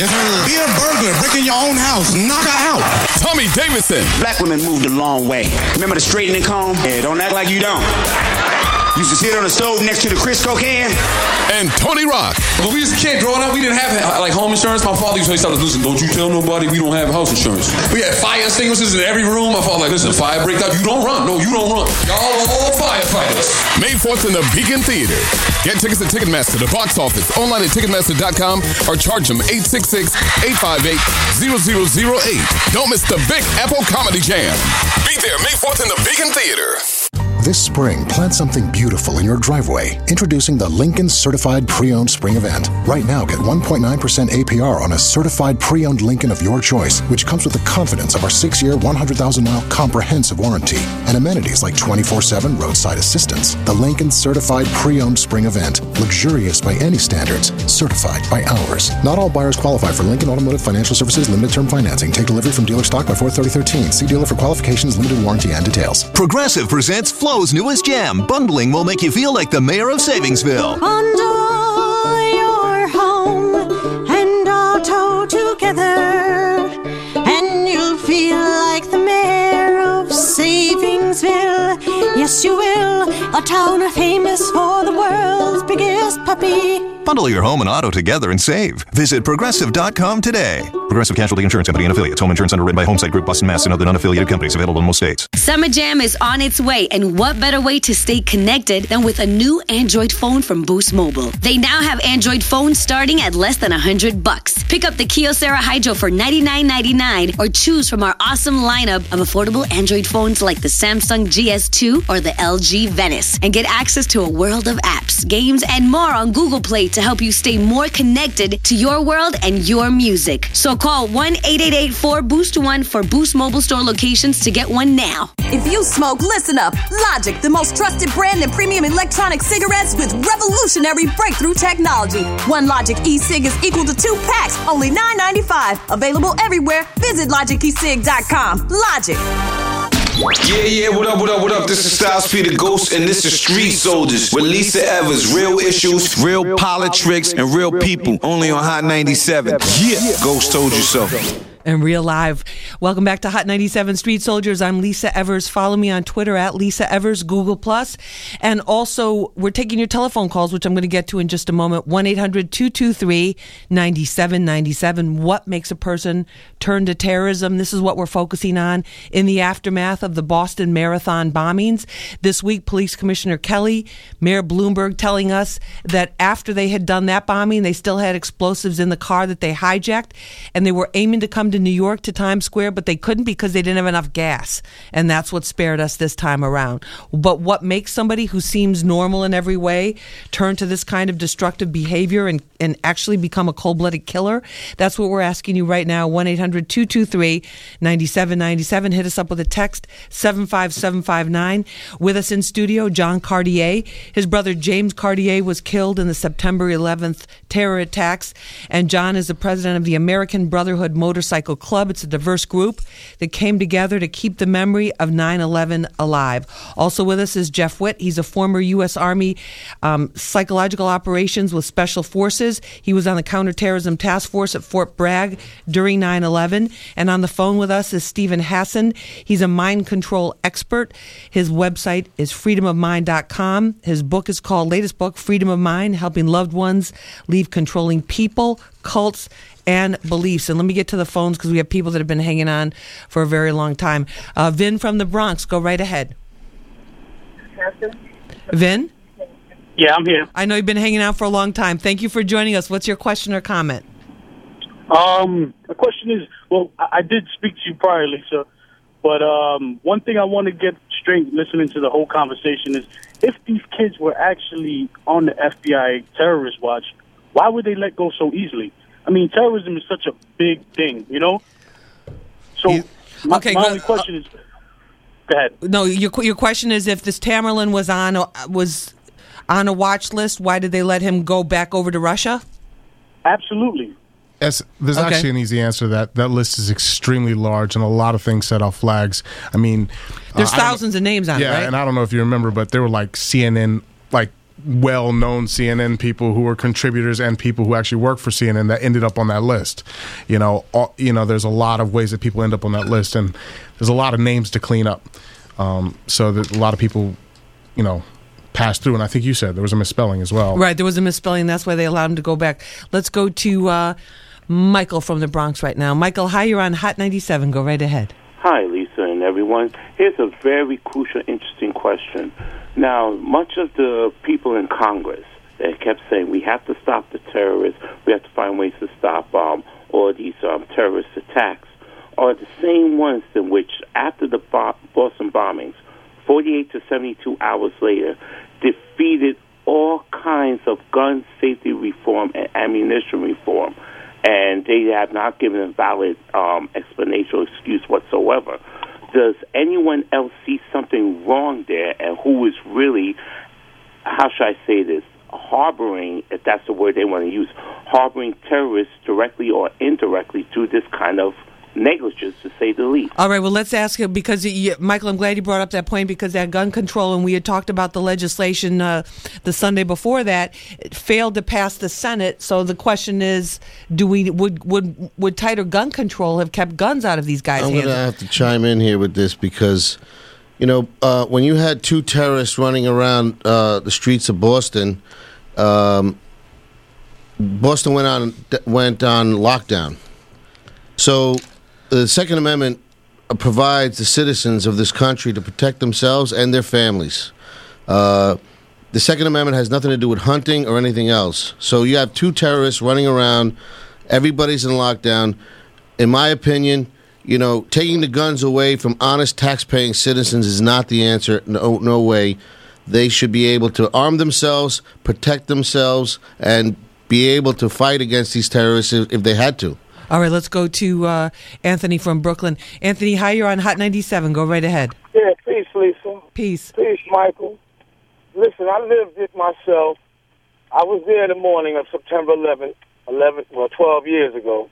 Yes, sir. Be a burglar, break in your own house, knock her out. Tommy Davidson. Black women moved a long way. Remember the straightening comb? Yeah, don't act like you don't. Used to sit on the stove next to the Crisco can. And Tony Rock. When we was a kid growing up, we didn't have like home insurance. My father used to tell us, listen, don't you tell nobody we don't have house insurance. We had fire extinguishers in every room. My father like, listen, fire break out, you don't run. No, you don't run. Y'all are all firefighters. May 4th in the Beacon Theater. Get tickets at Ticketmaster, the box office, online at Ticketmaster.com, or charge them 866-858-0008. Don't miss the Big Apple Comedy Jam. Be there May 4th in the Beacon Theater. This spring, plant something beautiful in your driveway. Introducing the Lincoln Certified Pre-Owned Spring Event. Right now, get 1.9% APR on a certified pre-owned Lincoln of your choice, which comes with the confidence of our six-year, 100,000-mile comprehensive warranty and amenities like 24/7 roadside assistance. The Lincoln Certified Pre-Owned Spring Event, luxurious by any standards, certified by ours. Not all buyers qualify for Lincoln Automotive Financial Services limited term financing. Take delivery from dealer stock by 43013. See dealer for qualifications, limited warranty, and details. Progressive presents Flow's newest jam. Bundling will make you feel like the mayor of Savingsville. Bundle your home and auto together, and you'll feel like the mayor of Savingsville. Yes, you will. A town famous for the world's biggest puppy. Bundle your home and auto together and save. Visit progressive.com today. Progressive Casualty Insurance Company and affiliates. Home insurance underwritten by Homesite Group, Boston, Mass, and other unaffiliated companies. Available in most states. Summer Jam is on its way, and what better way to stay connected than with a new Android phone from Boost Mobile? They now have Android phones starting at less than 100 bucks. Pick up the Kyocera Hydro for $99.99 or choose from our awesome lineup of affordable Android phones like the Samsung GS2 or the LG Venice and get access to a world of apps, games, and more on Google Play to help you stay more connected to your world and your music. So call 1 888 4 Boost 1 for Boost Mobile Store locations to get one now. If you smoke, listen up. Logic, the most trusted brand in premium electronic cigarettes with revolutionary breakthrough technology. One Logic e-cig is equal to two packs, only $9.95. Available everywhere. Visit logicecig.com. Logic. Yeah, yeah, what up, what up, what up? This is Styles P the Ghost, and this is Street Soldiers with Lisa Evers. Real issues, real politics, and real people. Only on Hot 97. Yeah, Ghost told you so. And real live. Welcome back to Hot 97 Street Soldiers. I'm Lisa Evers. Follow me on Twitter at Lisa Evers, Google Plus. And also, we're taking your telephone calls, which I'm going to get to in just a moment. 1 800 223 9797. What makes a person turn to terrorism? This is what we're focusing on in the aftermath of the Boston Marathon bombings. This week, Police Commissioner Kelly, Mayor Bloomberg telling us that after they had done that bombing, they still had explosives in the car that they hijacked and they were aiming to come come to New York to Times Square, but they couldn't because they didn't have enough gas. And that's what spared us this time around. But what makes somebody who seems normal in every way turn to this kind of destructive behavior and, and actually become a cold blooded killer? That's what we're asking you right now. 1 800 223 9797. Hit us up with a text 75759. With us in studio, John Cartier. His brother James Cartier was killed in the September 11th terror attacks. And John is the president of the American Brotherhood Motorcycle Club. It's a diverse group that came together to keep the memory of 9 11 alive. Also with us is Jeff Witt. He's a former U.S. Army um, psychological operations with Special Forces. He was on the counterterrorism task force at Fort Bragg during 9 11. And on the phone with us is Steven Hassan. He's a mind control expert. His website is freedomofmind.com. His book is called, latest book, Freedom of Mind Helping Loved Ones Leave Controlling People, Cults, and beliefs. And let me get to the phones because we have people that have been hanging on for a very long time. Uh, Vin from the Bronx, go right ahead. Vin? Yeah, I'm here. I know you've been hanging out for a long time. Thank you for joining us. What's your question or comment? Um, the question is, well, I, I did speak to you prior, Lisa, but um, one thing I want to get straight listening to the whole conversation is, if these kids were actually on the FBI terrorist watch, why would they let go so easily? I mean, terrorism is such a big thing, you know. So, my, okay, my go- only question is, go ahead. No, your your question is if this Tamerlan was on a, was on a watch list, why did they let him go back over to Russia? Absolutely. Yes, there's Okay. actually an easy answer to that. That list is extremely large, and a lot of things set off flags. I mean, There's uh, thousands of names on yeah, it, right? and I don't know if you remember, but there were like CNN, like well-known CNN people who were contributors and people who actually worked for CNN that ended up on that list. You know, all, you know, there's a lot of ways that people end up on that list, and there's a lot of names to clean up. Um, so that a lot of people, you know, passed through, and I think you said there was a misspelling as well. Right, there was a misspelling. That's why they allowed him to go back. Let's go to uh, Michael from the Bronx right now. Michael, hi, you're on Hot 97. Go right ahead. Hi, Lisa and everyone. Here's a very crucial, interesting question. Now, much of the people in Congress that kept saying we have to stop the terrorists, we have to find ways to stop um, all these um, terrorist attacks, are the same ones in which, after the Bo- Boston bombings, 48 to 72 hours later, defeated all kinds of gun safety reform and ammunition reform. And they have not given a valid um, explanation or excuse whatsoever. Does anyone else see something wrong there? And who is really, how should I say this, harboring, if that's the word they want to use, harboring terrorists directly or indirectly through this kind of negligence, to say the least? All right, well, let's ask you because, you, Michael, I'm glad you brought up that point because that gun control, and we had talked about the legislation uh, the Sunday before that, it failed to pass the Senate. So the question is, do we would would would tighter gun control have kept guns out of these guys' I'm going to have to chime in here with this because, you know, uh, when you had two terrorists running around uh, the streets of Boston, um, Boston went on went on lockdown. So the Second Amendment provides the citizens of this country to protect themselves and their families. Uh, the Second Amendment has nothing to do with hunting or anything else. So you have two terrorists running around. Everybody's in lockdown. In my opinion, you know, taking the guns away from honest tax-paying citizens is not the answer. No, no way. They should be able to arm themselves, protect themselves, and be able to fight against these terrorists if they had to. All right, let's go to uh, Anthony from Brooklyn. Anthony, hi, you're on Hot 97. Go right ahead. Yeah, peace, Lisa. Peace. Peace, Michael. Listen, I lived it myself. I was there the morning of September 11th, 11, well, 12 years ago,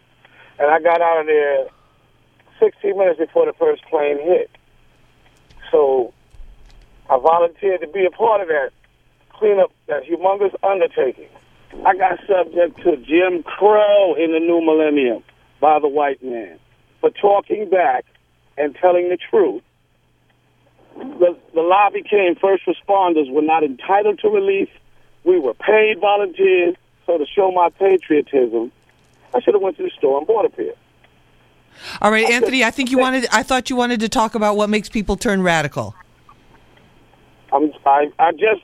and I got out of there 16 minutes before the first plane hit. So I volunteered to be a part of that, clean up that humongous undertaking. I got subject to Jim Crow in the new millennium by the white man for talking back and telling the truth. The, the lobby came. first responders were not entitled to relief. We were paid volunteers. So to show my patriotism, I should have went to the store and bought a pair. All right, Anthony, I think you wanted. I thought you wanted to talk about what makes people turn radical. I'm, I, I just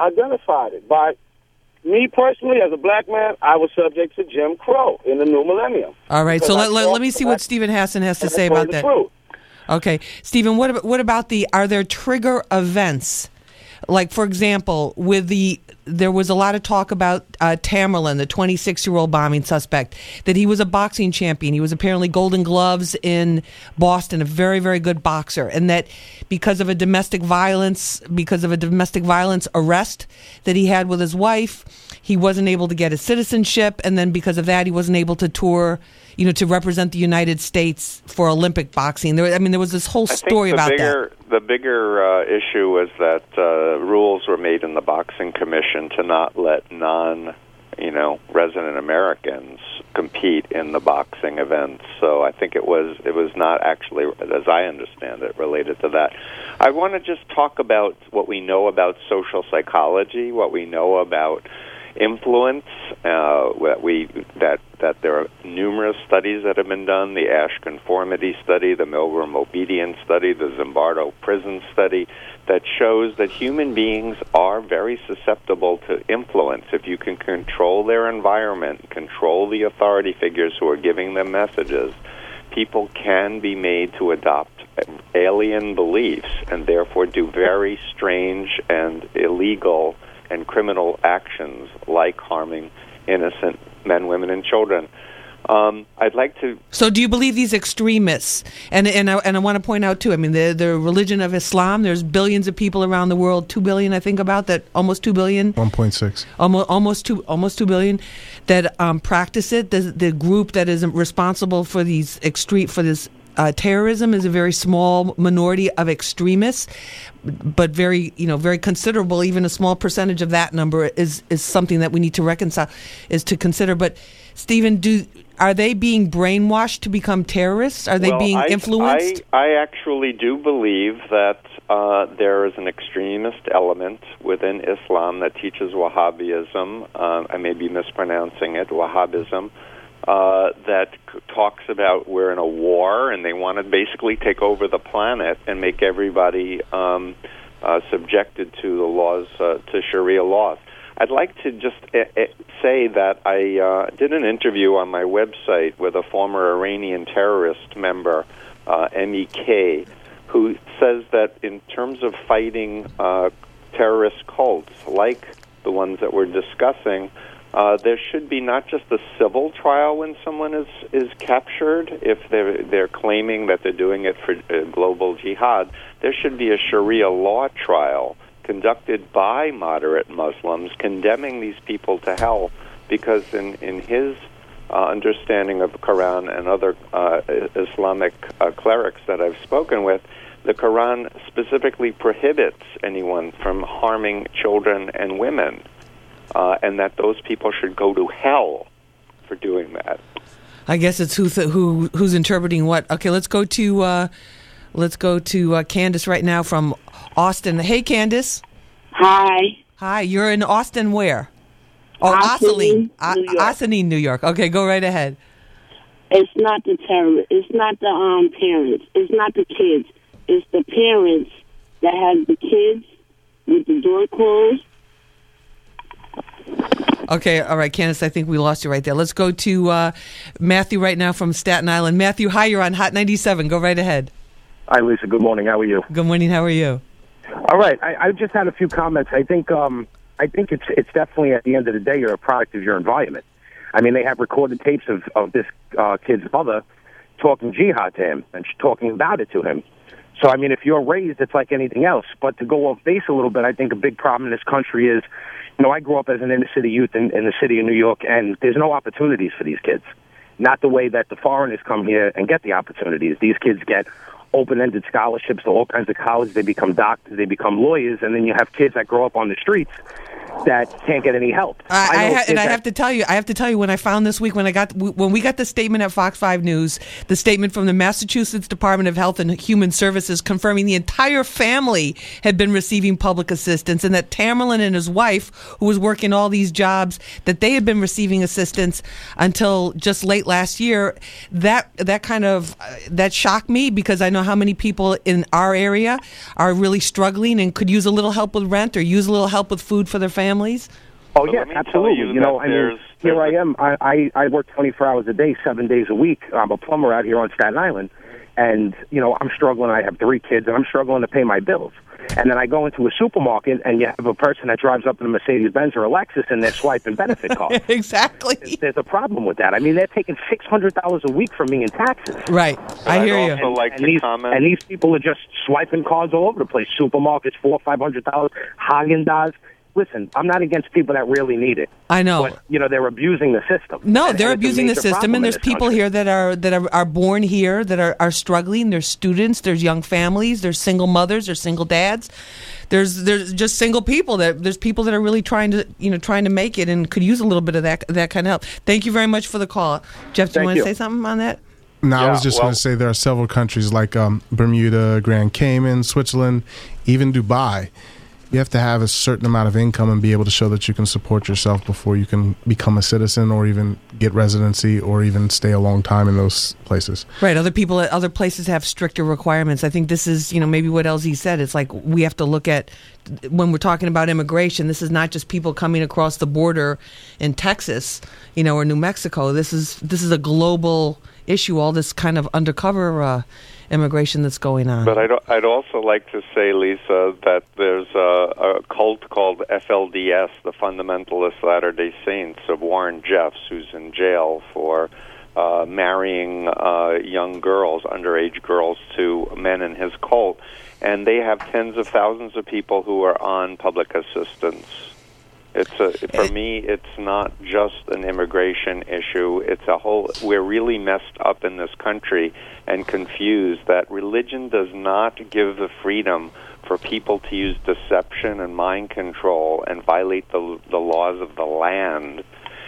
identified it by me personally, as a black man, I was subject to Jim Crow in the new millennium. All right, so let, let, let me see what Steven Hassan has to say about that. truth. Okay, Steven, what about, what about the are there trigger events? Like for example, with the there was a lot of talk about uh, Tamerlan, the 26 year old bombing suspect, that he was a boxing champion. He was apparently Golden Gloves in Boston, a very very good boxer, and that because of a domestic violence because of a domestic violence arrest that he had with his wife, he wasn't able to get his citizenship, and then because of that, he wasn't able to tour. You know, to represent the United States for Olympic boxing. There, I mean, there was this whole story about that. The bigger uh, issue was that uh, rules were made in the boxing commission to not let non, you know, resident Americans compete in the boxing events. So I think it was it was not actually, as I understand it, related to that. I want to just talk about what we know about social psychology, what we know about influence. Uh, that we that that there are numerous studies that have been done: the Asch conformity study, the Milgram obedience study, the Zimbardo prison study, that shows that human beings are very susceptible to influence. If you can control their environment, control the authority figures who are giving them messages, people can be made to adopt alien beliefs and therefore do very strange and illegal and criminal actions like harming innocent men, women, and children. Um, I'd like to So, do you believe these extremists? And and I, and I want to point out too. I mean, the the religion of Islam. There's billions of people around the world. Two billion, I think, about that. Almost two billion. 1.6. Almost almost two almost two billion that um, practice it. The the group that is responsible for these extreme for this. Uh, terrorism is a very small minority of extremists, but very, you know, very considerable. Even a small percentage of that number is is something that we need to reconcile, is to consider. But Steven, do are they being brainwashed to become terrorists? Are they well, being I, influenced? I, I actually do believe that uh, there is an extremist element within Islam that teaches Wahhabism. Uh, I may be mispronouncing it, Wahhabism. Uh, that c- talks about we're in a war and they want to basically take over the planet and make everybody um, uh, subjected to the laws, uh, to Sharia laws. I'd like to just uh, uh, say that I uh, did an interview on my website with a former Iranian terrorist member, uh, MEK, who says that in terms of fighting uh, terrorist cults like the ones that we're discussing, uh, there should be not just a civil trial when someone is is captured if they're they're claiming that they're doing it for uh, global jihad. There should be a Sharia law trial conducted by moderate Muslims condemning these people to hell because in in his uh, understanding of the Quran and other uh, Islamic uh, clerics that I've spoken with, the Quran specifically prohibits anyone from harming children and women, uh, and that those people should go to hell for doing that. I guess it's who th- who who's interpreting what. Okay, let's go to uh, let's go to uh, Candace right now from Austin. Hey, Candace. Hi. Hi. You're in Austin. Where? Oh, Ossining, Ossining, New York. New York. Okay, go right ahead. It's not the terror. It's not the um parents. It's not the kids. It's the parents that have the kids with the door closed. Okay, all right, Candace. I think we lost you right there. Let's go to uh, Matthew right now from Staten Island. Matthew, hi. You're on Hot 97. Go right ahead. Hi, Lisa. Good morning. How are you? Good morning. How are you? All right. I, I just had a few comments. I think um, I think it's it's definitely at the end of the day you're a product of your environment. I mean, they have recorded tapes of of this uh, kid's mother talking jihad to him and talking about it to him. So I mean, if you're raised, it's like anything else. But to go off base a little bit, I think a big problem in this country is, you know, I grew up as an inner city youth in, in the city of New York, and there's no opportunities for these kids. Not the way that the foreigners come here and get the opportunities. These kids get open-ended scholarships to all kinds of colleges. They become doctors, they become lawyers, and then you have kids that grow up on the streets that can't get any help. I, I ha- and I have to tell you, I have to tell you, when I found this week, when I got when we got the statement at Fox Five News, the statement from the Massachusetts Department of Health and Human Services confirming the entire family had been receiving public assistance, and that Tamerlan and his wife, who was working all these jobs, that they had been receiving assistance until just late last year. That that kind of uh, that shocked me because I know how many people in our area are really struggling and could use a little help with rent or use a little help with food for their families. Oh So yes, let me tell absolutely. you You, know, that I mean, here I am. I, I I work 24 hours a day, seven days a week. I'm a plumber out here on Staten Island, and you know I'm struggling. I have three kids, and I'm struggling to pay my bills. And then I go into a supermarket, and you have a person that drives up in a Mercedes Benz or a Lexus, and they're swiping benefit <laughs> cards. exactly. There's a problem with that. I mean, they're taking six hundred dollars a week from me in taxes. Right. I hear you. also like and to these, And these people are just swiping cards all over the place. Supermarkets, four, five hundred dollars. Haagen Dazs. Listen, I'm not against people that really need it. I know. But, you know, they're abusing the system. No, And- they're and abusing the system, and there's people country. here that are that are, are born here that are, are struggling. There's students, there's young families, there's single mothers, there's single dads. There's there's just single people that there's people that are really trying to you know trying to make it and could use a little bit of that that kind of help. Thank you very much for the call, Jeff. Do you Thank want to say something on that? No, I was just well- going to say there are several countries like um, Bermuda, Grand Cayman, Switzerland, even Dubai. You have to have a certain amount of income and be able to show that you can support yourself before you can become a citizen or even get residency or even stay a long time in those places. Right. Other people at other places have stricter requirements. I think this is, you know, maybe what LZ said. It's like we have to look at when we're talking about immigration. This is not just people coming across the border in Texas, you know, or New Mexico. This is this is a global issue. All this kind of undercover uh, immigration that's going on. But I'd, I'd also like to say, Lisa, that there's a, a cult called FLDS, the Fundamentalist Latter day Saints of Warren Jeffs, who's in jail for uh, marrying uh, young girls, underage girls, to men in his cult. And they have tens of thousands of people who are on public assistance. It's a, for me, it's not just an immigration issue. It's a whole. We're really messed up in this country and confused that religion does not give the freedom for people to use deception and mind control and violate the the laws of the land.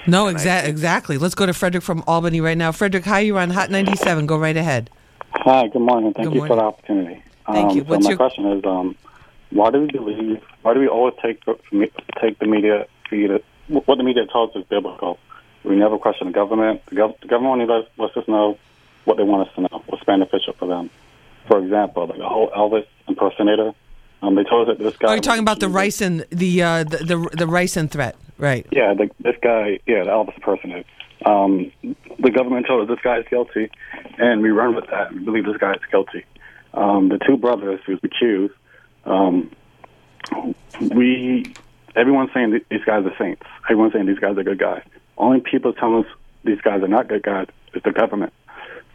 no, exa- exactly. Let's go to Frederick from Albany right now. Frederick, hi, you're on Hot 97. Go right ahead. Hi, good morning. Thank Good you for the opportunity. Thank um, you. What's so my your- question is, um, why do we believe? Why do we always take the- me- take the media it? What the media tells us is biblical. We never question the government. The, gov- the government only lets, lets us know what they want us to know, what's beneficial for them. For example, like a whole Elvis impersonator. Um, they told us that this guy. Oh, you're talking about the ricin the uh, the the, the ricin threat, right? Yeah, the, this guy, yeah, the Elvis impersonator. Um, the government told us this guy is guilty, and we run with that. We believe this guy is guilty. Um, the two brothers who who's accused, um, we, everyone's saying th- these guys are saints. Everyone's saying these guys are good guys. Only people telling us these guys are not good guys is the government.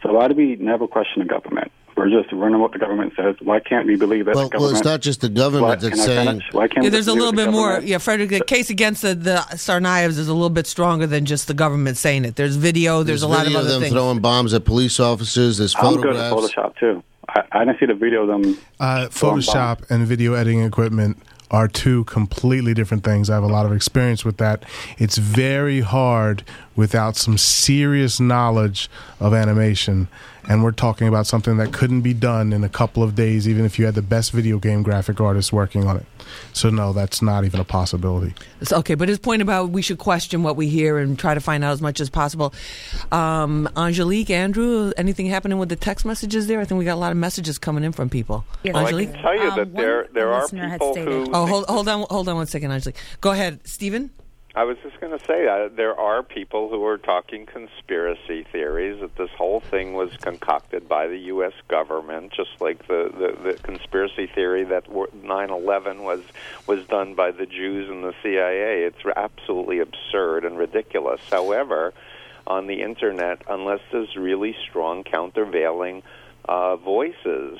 So why do we never question the government? We're just running what the government says. Why can't we believe that Well, the well, it's not just the government Why- that's saying. Why can't Yeah, there's a little the bit more. Yeah, Frederick, the case against the, the Tsarnaevs is a little bit stronger than just the government saying it. There's video. There's, a lot of video other them things. throwing bombs at police officers. There's photographs. I'm good at. Photoshop too. I, I didn't see the video of them. Uh. Photoshop and video editing equipment are two completely different things. I have a lot of experience with that. It's very hard without some serious knowledge of animation. And we're talking about something that couldn't be done in a couple of days, even if you had the best video game graphic artist working on it. So, no, that's not even a possibility. It's okay, but his point about we should question what we hear and try to find out as much as possible. Um, Angelique, Andrew, anything happening with the text messages there? I think we got a lot of messages coming in from people. Well, I Angelique, can tell you that there there are people who. oh, hold, hold on, hold on one second, Angelique. Go ahead, Steven. I was just going to say uh, there are people who are talking conspiracy theories that this whole thing was concocted by the U.S. government, just like the, the, the conspiracy theory that w- 9/11 was was done by the Jews and the CIA. It's absolutely absurd and ridiculous. However, on the internet, unless there's really strong countervailing uh, voices,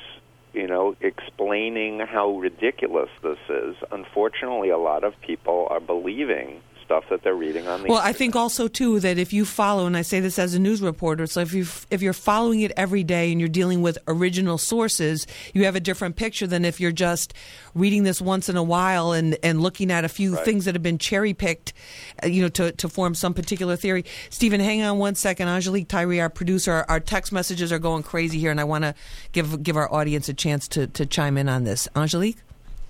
you know, explaining how ridiculous this is. Unfortunately, a lot of people are believing stuff that they're reading on the Well, I think also too that if you follow, and I say this as a news reporter, so if you if you're following it every day and you're dealing with original sources, you have a different picture than if you're just reading this once in a while and and looking at a few things that have been cherry picked, uh, you know, to to form some particular theory. Steven, hang on one second. Angelique Tyree, our producer, our, our text messages are going crazy here, and I want to give give our audience a chance to to chime in on this. Angelique.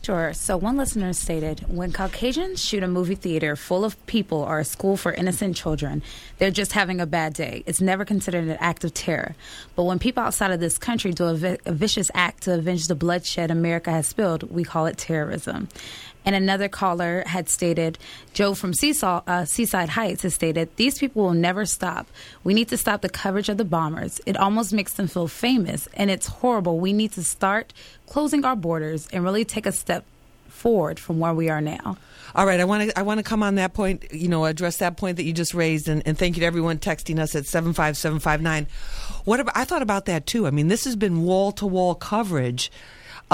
Sure. So one listener stated, when Caucasians shoot a movie theater full of people or a school for innocent children, they're just having a bad day. It's never considered an act of terror. But when people outside of this country do a, vi- a vicious act to avenge the bloodshed America has spilled, we call it terrorism. And another caller had stated, Joe from Seesaw, uh, Seaside Heights has stated, these people will never stop. We need to stop the coverage of the bombers. It almost makes them feel famous, and it's horrible. We need to start closing our borders and really take a step forward from where we are now. All right, I want to I want to come on that point, you know, address that point that you just raised, and, and thank you to everyone texting us at seven five seven five nine. What about, I thought about that too. I mean, this has been wall to wall coverage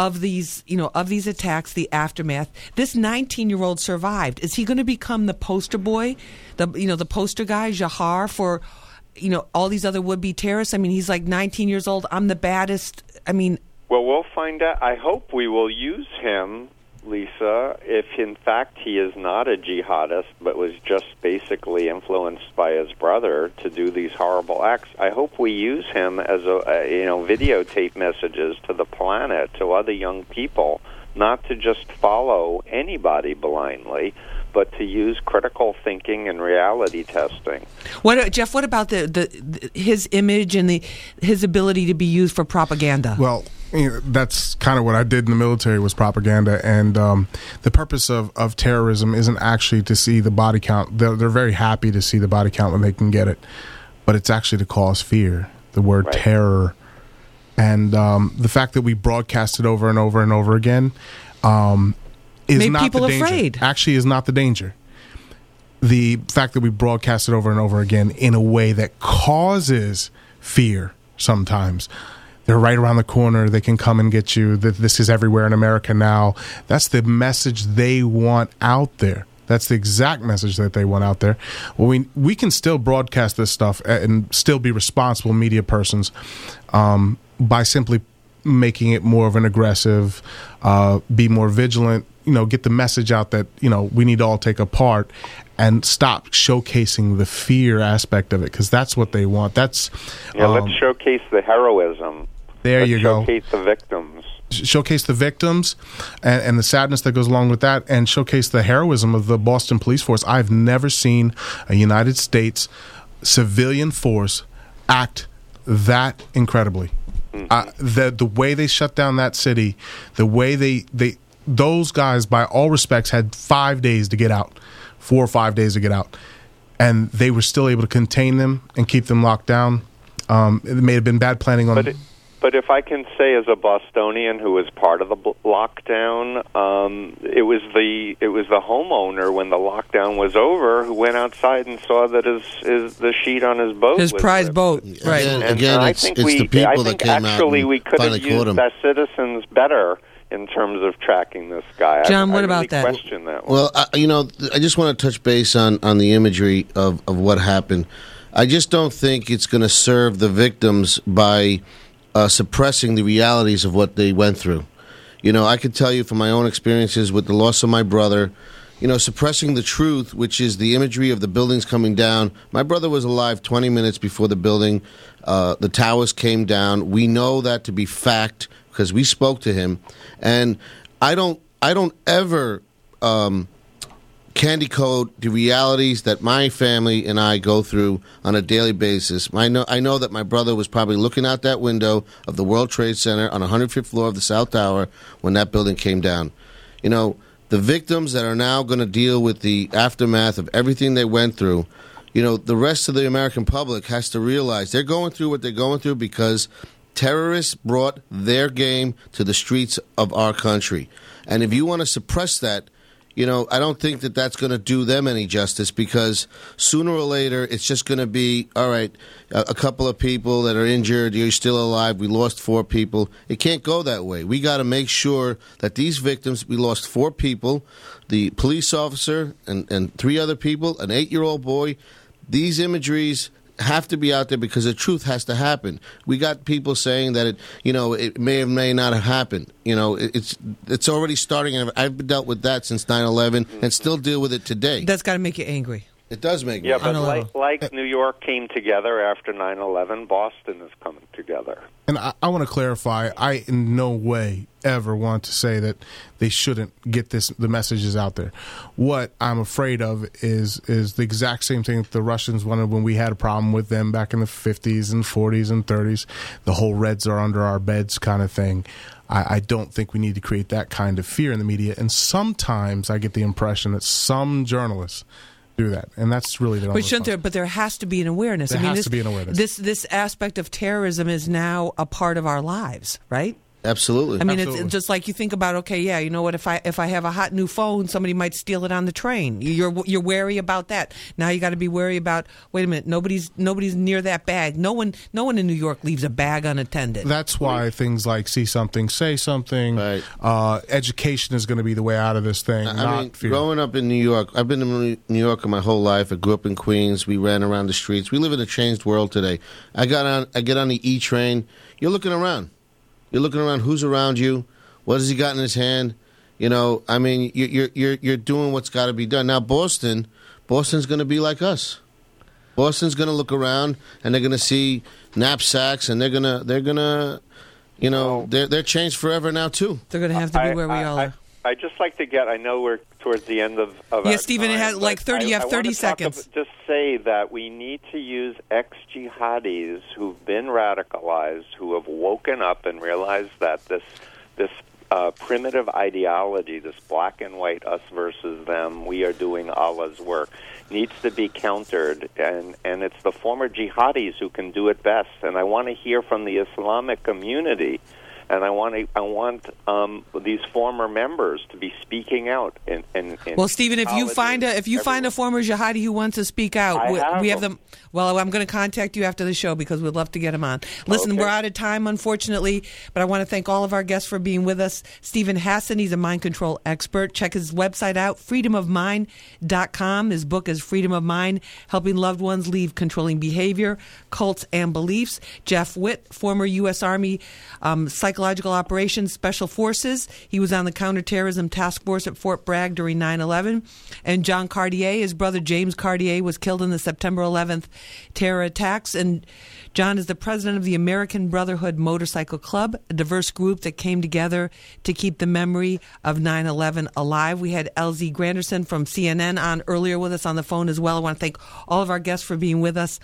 of these, you know, of these attacks, the aftermath. This 19 year old survived. Is he going to become the poster boy, the you know, the poster guy, Jahar for, you know, all these other would be terrorists? I mean, he's like 19 years old. I'm the baddest. I mean, Well, we'll find out. I hope we will use him, Lisa, if in fact he is not a jihadist, but was just basically influenced by his brother to do these horrible acts. I hope we use him as a, a you know videotape messages to the planet, to other young people, not to just follow anybody blindly, but to use critical thinking and reality testing. what uh, Jeff? What about the, the, the his image and the his ability to be used for propaganda? Well, you know, that's kind of what I did in the military was propaganda, and um, the purpose of, of terrorism isn't actually to see the body count. They're, they're very happy to see the body count when they can get it, but it's actually to cause fear. The word terror, and um, the fact that we broadcast it over and over and over again, um, is Made not people the danger. afraid. Actually, is not the danger. The fact that we broadcast it over and over again in a way that causes fear sometimes they're right around the corner. They can come and get you. This is everywhere in america now. That's the message they want out there. That's the exact message that they want out there. Well we we can still broadcast this stuff and still be responsible media persons um, by simply making it more of an aggressive uh, be more vigilant you know get the message out that you know we need to all take a part and stop showcasing the fear aspect of it because that's what they want. That's Yeah, um, let's showcase the heroism. There you go Showcase the victims. showcase the victims and, and the sadness that goes along with that, and showcase the heroism of the Boston police force. I've never seen a United States civilian force act that incredibly. Uh, the the way they shut down that city, the way they they those guys, by all respects, had five days to get out, four or five days to get out, and they were still able to contain them and keep them locked down. Um, it may have been bad planning on. But it, but if I can say, as a Bostonian who was part of the bl- lockdown, um, it was the it was the homeowner when the lockdown was over who went outside and saw that his, his the sheet on his boat his was prize ripped. boat, right? Again, And again, I it's, think it's we, the people I that came out actually and we could have finally caught used him. as citizens better in terms of tracking this guy. John, I, what I about really that? Question that. one. Well, I, you know, th- I just want to touch base on, on the imagery of, of what happened. I just don't think it's going to serve the victims by uh, suppressing the realities of what they went through. You know, I could tell you from my own experiences with the loss of my brother, you know, suppressing the truth, which is the imagery of the buildings coming down. My brother was alive 20 minutes before the building, uh, the towers came down. We know that to be fact because we spoke to him, and I don't, I don't ever. Um, candy code the realities that my family and I go through on a daily basis. I know, I know that my brother was probably looking out that window of the World Trade Center on the 105th floor of the South Tower when that building came down. You know, the victims that are now going to deal with the aftermath of everything they went through, you know, the rest of the American public has to realize they're going through what they're going through because terrorists brought their game to the streets of our country. And if you want to suppress that, you know, I don't think that that's going to do them any justice because sooner or later it's just going to be all right. A, a couple of people that are injured, you're still alive. We lost four people. It can't go that way. We got to make sure that these victims. We lost four people, the police officer and and three other people, an eight year old boy. These imageries have to be out there because the truth has to happen. We got people saying that it, you know, it may or may not have happened. You know, it, it's it's already starting. and I've dealt with that since 9/11 and still deal with it today. That's got to make you angry. It does make Yeah, me but like, like New York came together after 9/11, Boston is coming together. And I, I want to clarify. I in no way ever want to say that they shouldn't get this the messages out there. What I'm afraid of is is the exact same thing that the Russians wanted when we had a problem with them back in the 50s and 40s and 30s. The whole Reds are under our beds kind of thing. I, I don't think we need to create that kind of fear in the media. And sometimes I get the impression that some journalists do that, and that's really the. But shouldn't there? But there has to be an awareness. There I mean, has this, to be an awareness. This this aspect of terrorism is now a part of our lives, right? Absolutely. I mean, it's just like you think about. Okay, yeah, you know what? If I if I have a hot new phone, somebody might steal it on the train. You're you're wary about that. Now you got to be wary about. Wait a minute, nobody's nobody's near that bag. No one no one in New York leaves a bag unattended. That's why things like see something, say something. Uh, education is going to be the way out of this thing. I not mean, fear. growing up in New York, I've been in New York my whole life. I grew up in Queens. We ran around the streets. We live in a changed world today. I got on. I get on the E train. You're looking around. You're looking around. Who's around you? What has he got in his hand? You know, I mean, you- you're you're you're doing what's got to be done. Now, Boston, Boston's going to be like us. Boston's going to look around and they're going to see knapsacks and they're going to they're going to, you know, they're they're changed forever now too. They're going to have to be I- where we I- all I- are. I just like to get. I know we're towards the end of. of Yeah, Steven, it time, has, like, but 30 you have 30 talk seconds. ab- just say that we need to use ex jihadis who've been radicalized, who have woken up and realized that this this uh, primitive ideology, this black and white us versus them, we are doing Allah's work, needs to be countered, and and it's the former jihadis who can do it best. And I want to hear from the Islamic community and I want to, I want um, these former members to be speaking out. In, in, in Well, Steven, if you find a if you find a former jihadi who wants to speak out, we, have we have them. Well, I'm going to contact you after the show because we'd love to get him on. Listen, we're out of time, unfortunately, but I want to thank all of our guests for being with us. Steven Hassan, he's a mind control expert. Check his website out, freedomofmind.com. His book is Freedom of Mind, helping loved ones leave controlling behavior, cults, and beliefs. Jeff Witt, former U.S. Army um, Psychological Operations Special Forces. He was on the counterterrorism task force at Fort Bragg during 9 11. And John Cartier, his brother James Cartier, was killed in the September 11th terror attacks. And John is the president of the American Brotherhood Motorcycle Club, a diverse group that came together to keep the memory of 9 11 alive. We had LZ Granderson from CNN on earlier with us on the phone as well. I want to thank all of our guests for being with us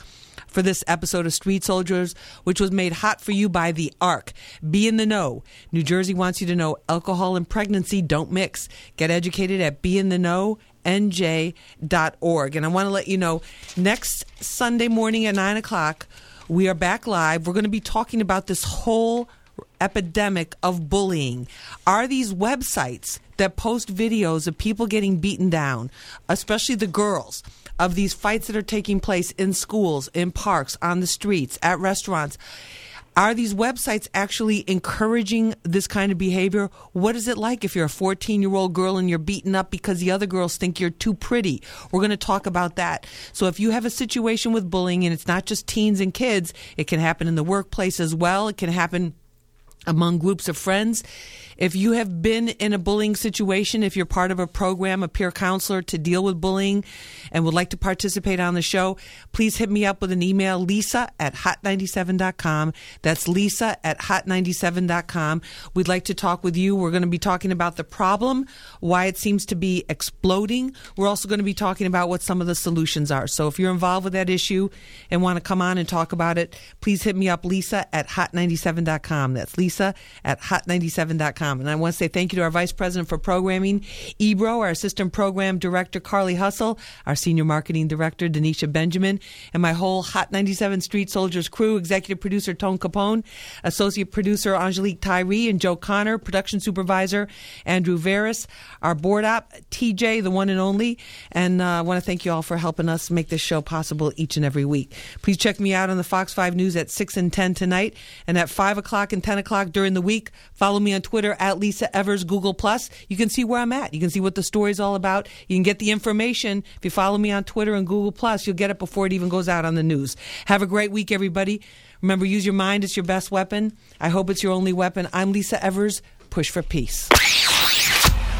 for this episode of Street Soldiers, which was made hot for you by The ARC. Be in the know. New Jersey wants you to know alcohol and pregnancy don't mix. Get educated at beintheknownj.org. And I want to let you know next Sunday morning at 9 o'clock, we are back live. We're going to be talking about this whole epidemic of bullying. Are these websites that post videos of people getting beaten down, especially the girls, of these fights that are taking place in schools, in parks, on the streets, at restaurants? Are these websites actually encouraging this kind of behavior? What is it like if you're a 14 year old girl and you're beaten up because the other girls think you're too pretty? We're going to talk about that. So if you have a situation with bullying and it's not just teens and kids, it can happen in the workplace as well. It can happen among groups of friends. If you have been in a bullying situation, if you're part of a program, a peer counselor to deal with bullying and would like to participate on the show, please hit me up with an email, lisa at hot97.com. That's lisa at hot97.com. We'd like to talk with you. We're going to be talking about the problem, why it seems to be exploding. We're also going to be talking about what some of the solutions are. So if you're involved with that issue and want to come on and talk about it, please hit me up, lisa at hot97.com. That's lisa at hot97.com. And I want to say thank you to our Vice President for Programming, Ebro, our Assistant Program Director, Karlie Hustle, our Senior Marketing Director, Denisha Benjamin, and my whole Hot 97 Street Soldiers crew, Executive Producer Tone Capone, Associate Producer Angelique Tyree, and Joe Connor, Production Supervisor Andrew Veris, our board op, TJ, the one and only. And uh, I want to thank you all for helping us make this show possible each and every week. Please check me out on the Fox 5 News at 6 and 10 tonight, and at 5 o'clock and 10 o'clock during the week. Follow me on Twitter at Lisa Evers Google Plus. You can see where I'm at. You can see what the story's all about. You can get the information if you follow me on Twitter and Google Plus. You'll get it before it even goes out on the news. Have a great week, everybody. Remember, use your mind. It's your best weapon. I hope it's your only weapon. I'm Lisa Evers. Push for peace.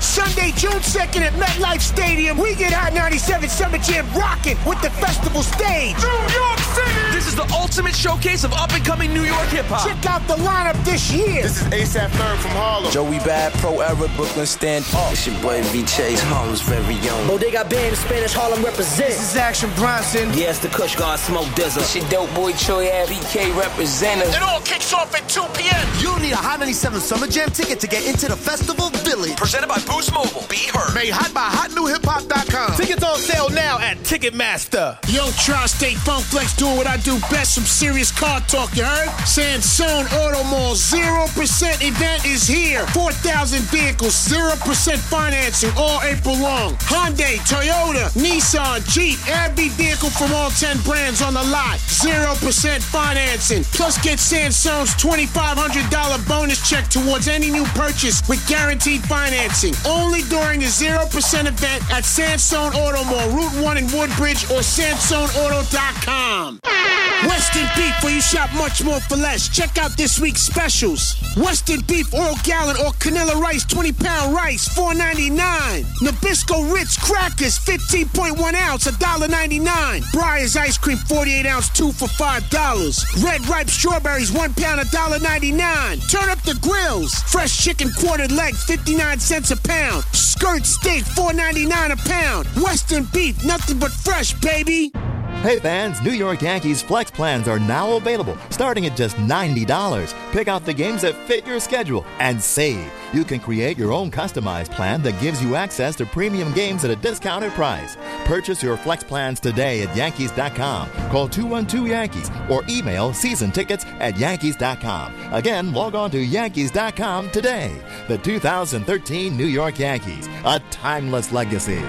Sunday, June 2nd at MetLife Stadium, we get Hot 97 Summer Jam rocking with the festival stage. New York City! This is the ultimate showcase of up and coming New York hip hop. Check out the lineup this year. This is ASAP Third from Harlem. Joey Bad, Pro Era, Brooklyn Stand Up. It's your boy V Chase, Harlem's very own. Oh, Bodega Bamz, Spanish Harlem represent. This is Action Bronson. Yeah, it's the Kush God Smoke Dizzle. It's your dope boy Troy Ave, BK representative. It all kicks off at 2 p.m. You'll need a Hot 97 Summer Jam ticket to get into the festival village. Presented by Boost Mobile. Be heard. Made hot by hotnewhiphop.com. Tickets on sale now at Ticketmaster. Yo, Tri-State Funk Flex doing what I do best, some serious car talk, you heard? Sansone Auto Mall, 0% event is here. 4,000 vehicles, 0% financing all April long. Hyundai, Toyota, Nissan, Jeep, every vehicle from all 10 brands on the lot. 0% financing. Plus get Sansone's $2,500 bonus check towards any new purchase with guaranteed financing. Only during the 0% event at Sansone Auto Mall, Route 1 in Woodbridge or SansoneAuto.com. Western Beef, where you shop much more for less. Check out this week's specials. Western Beef Oil Gallon or Canilla Rice 20 pound rice, $4.99. Nabisco Ritz Crackers, 15.1 ounce, $1.99. Breyers Ice Cream, 48 ounce, 2 for $5. Red Ripe Strawberries, 1 pound, $1.99. Turn up the grills. Fresh chicken quartered leg, 59 cents a pound. Skirt steak, $4.99 a pound. Western Beef, nothing but fresh, baby. Hey fans, New York Yankees flex plans are now available, starting at just $90. Pick out the games that fit your schedule and save. You can create your own customized plan that gives you access to premium games at a discounted price. Purchase your flex plans today at Yankees.com. Call 212 Yankees or email season tickets at Yankees.com. Again, log on to Yankees.com today. The 2013 New York Yankees, a timeless legacy.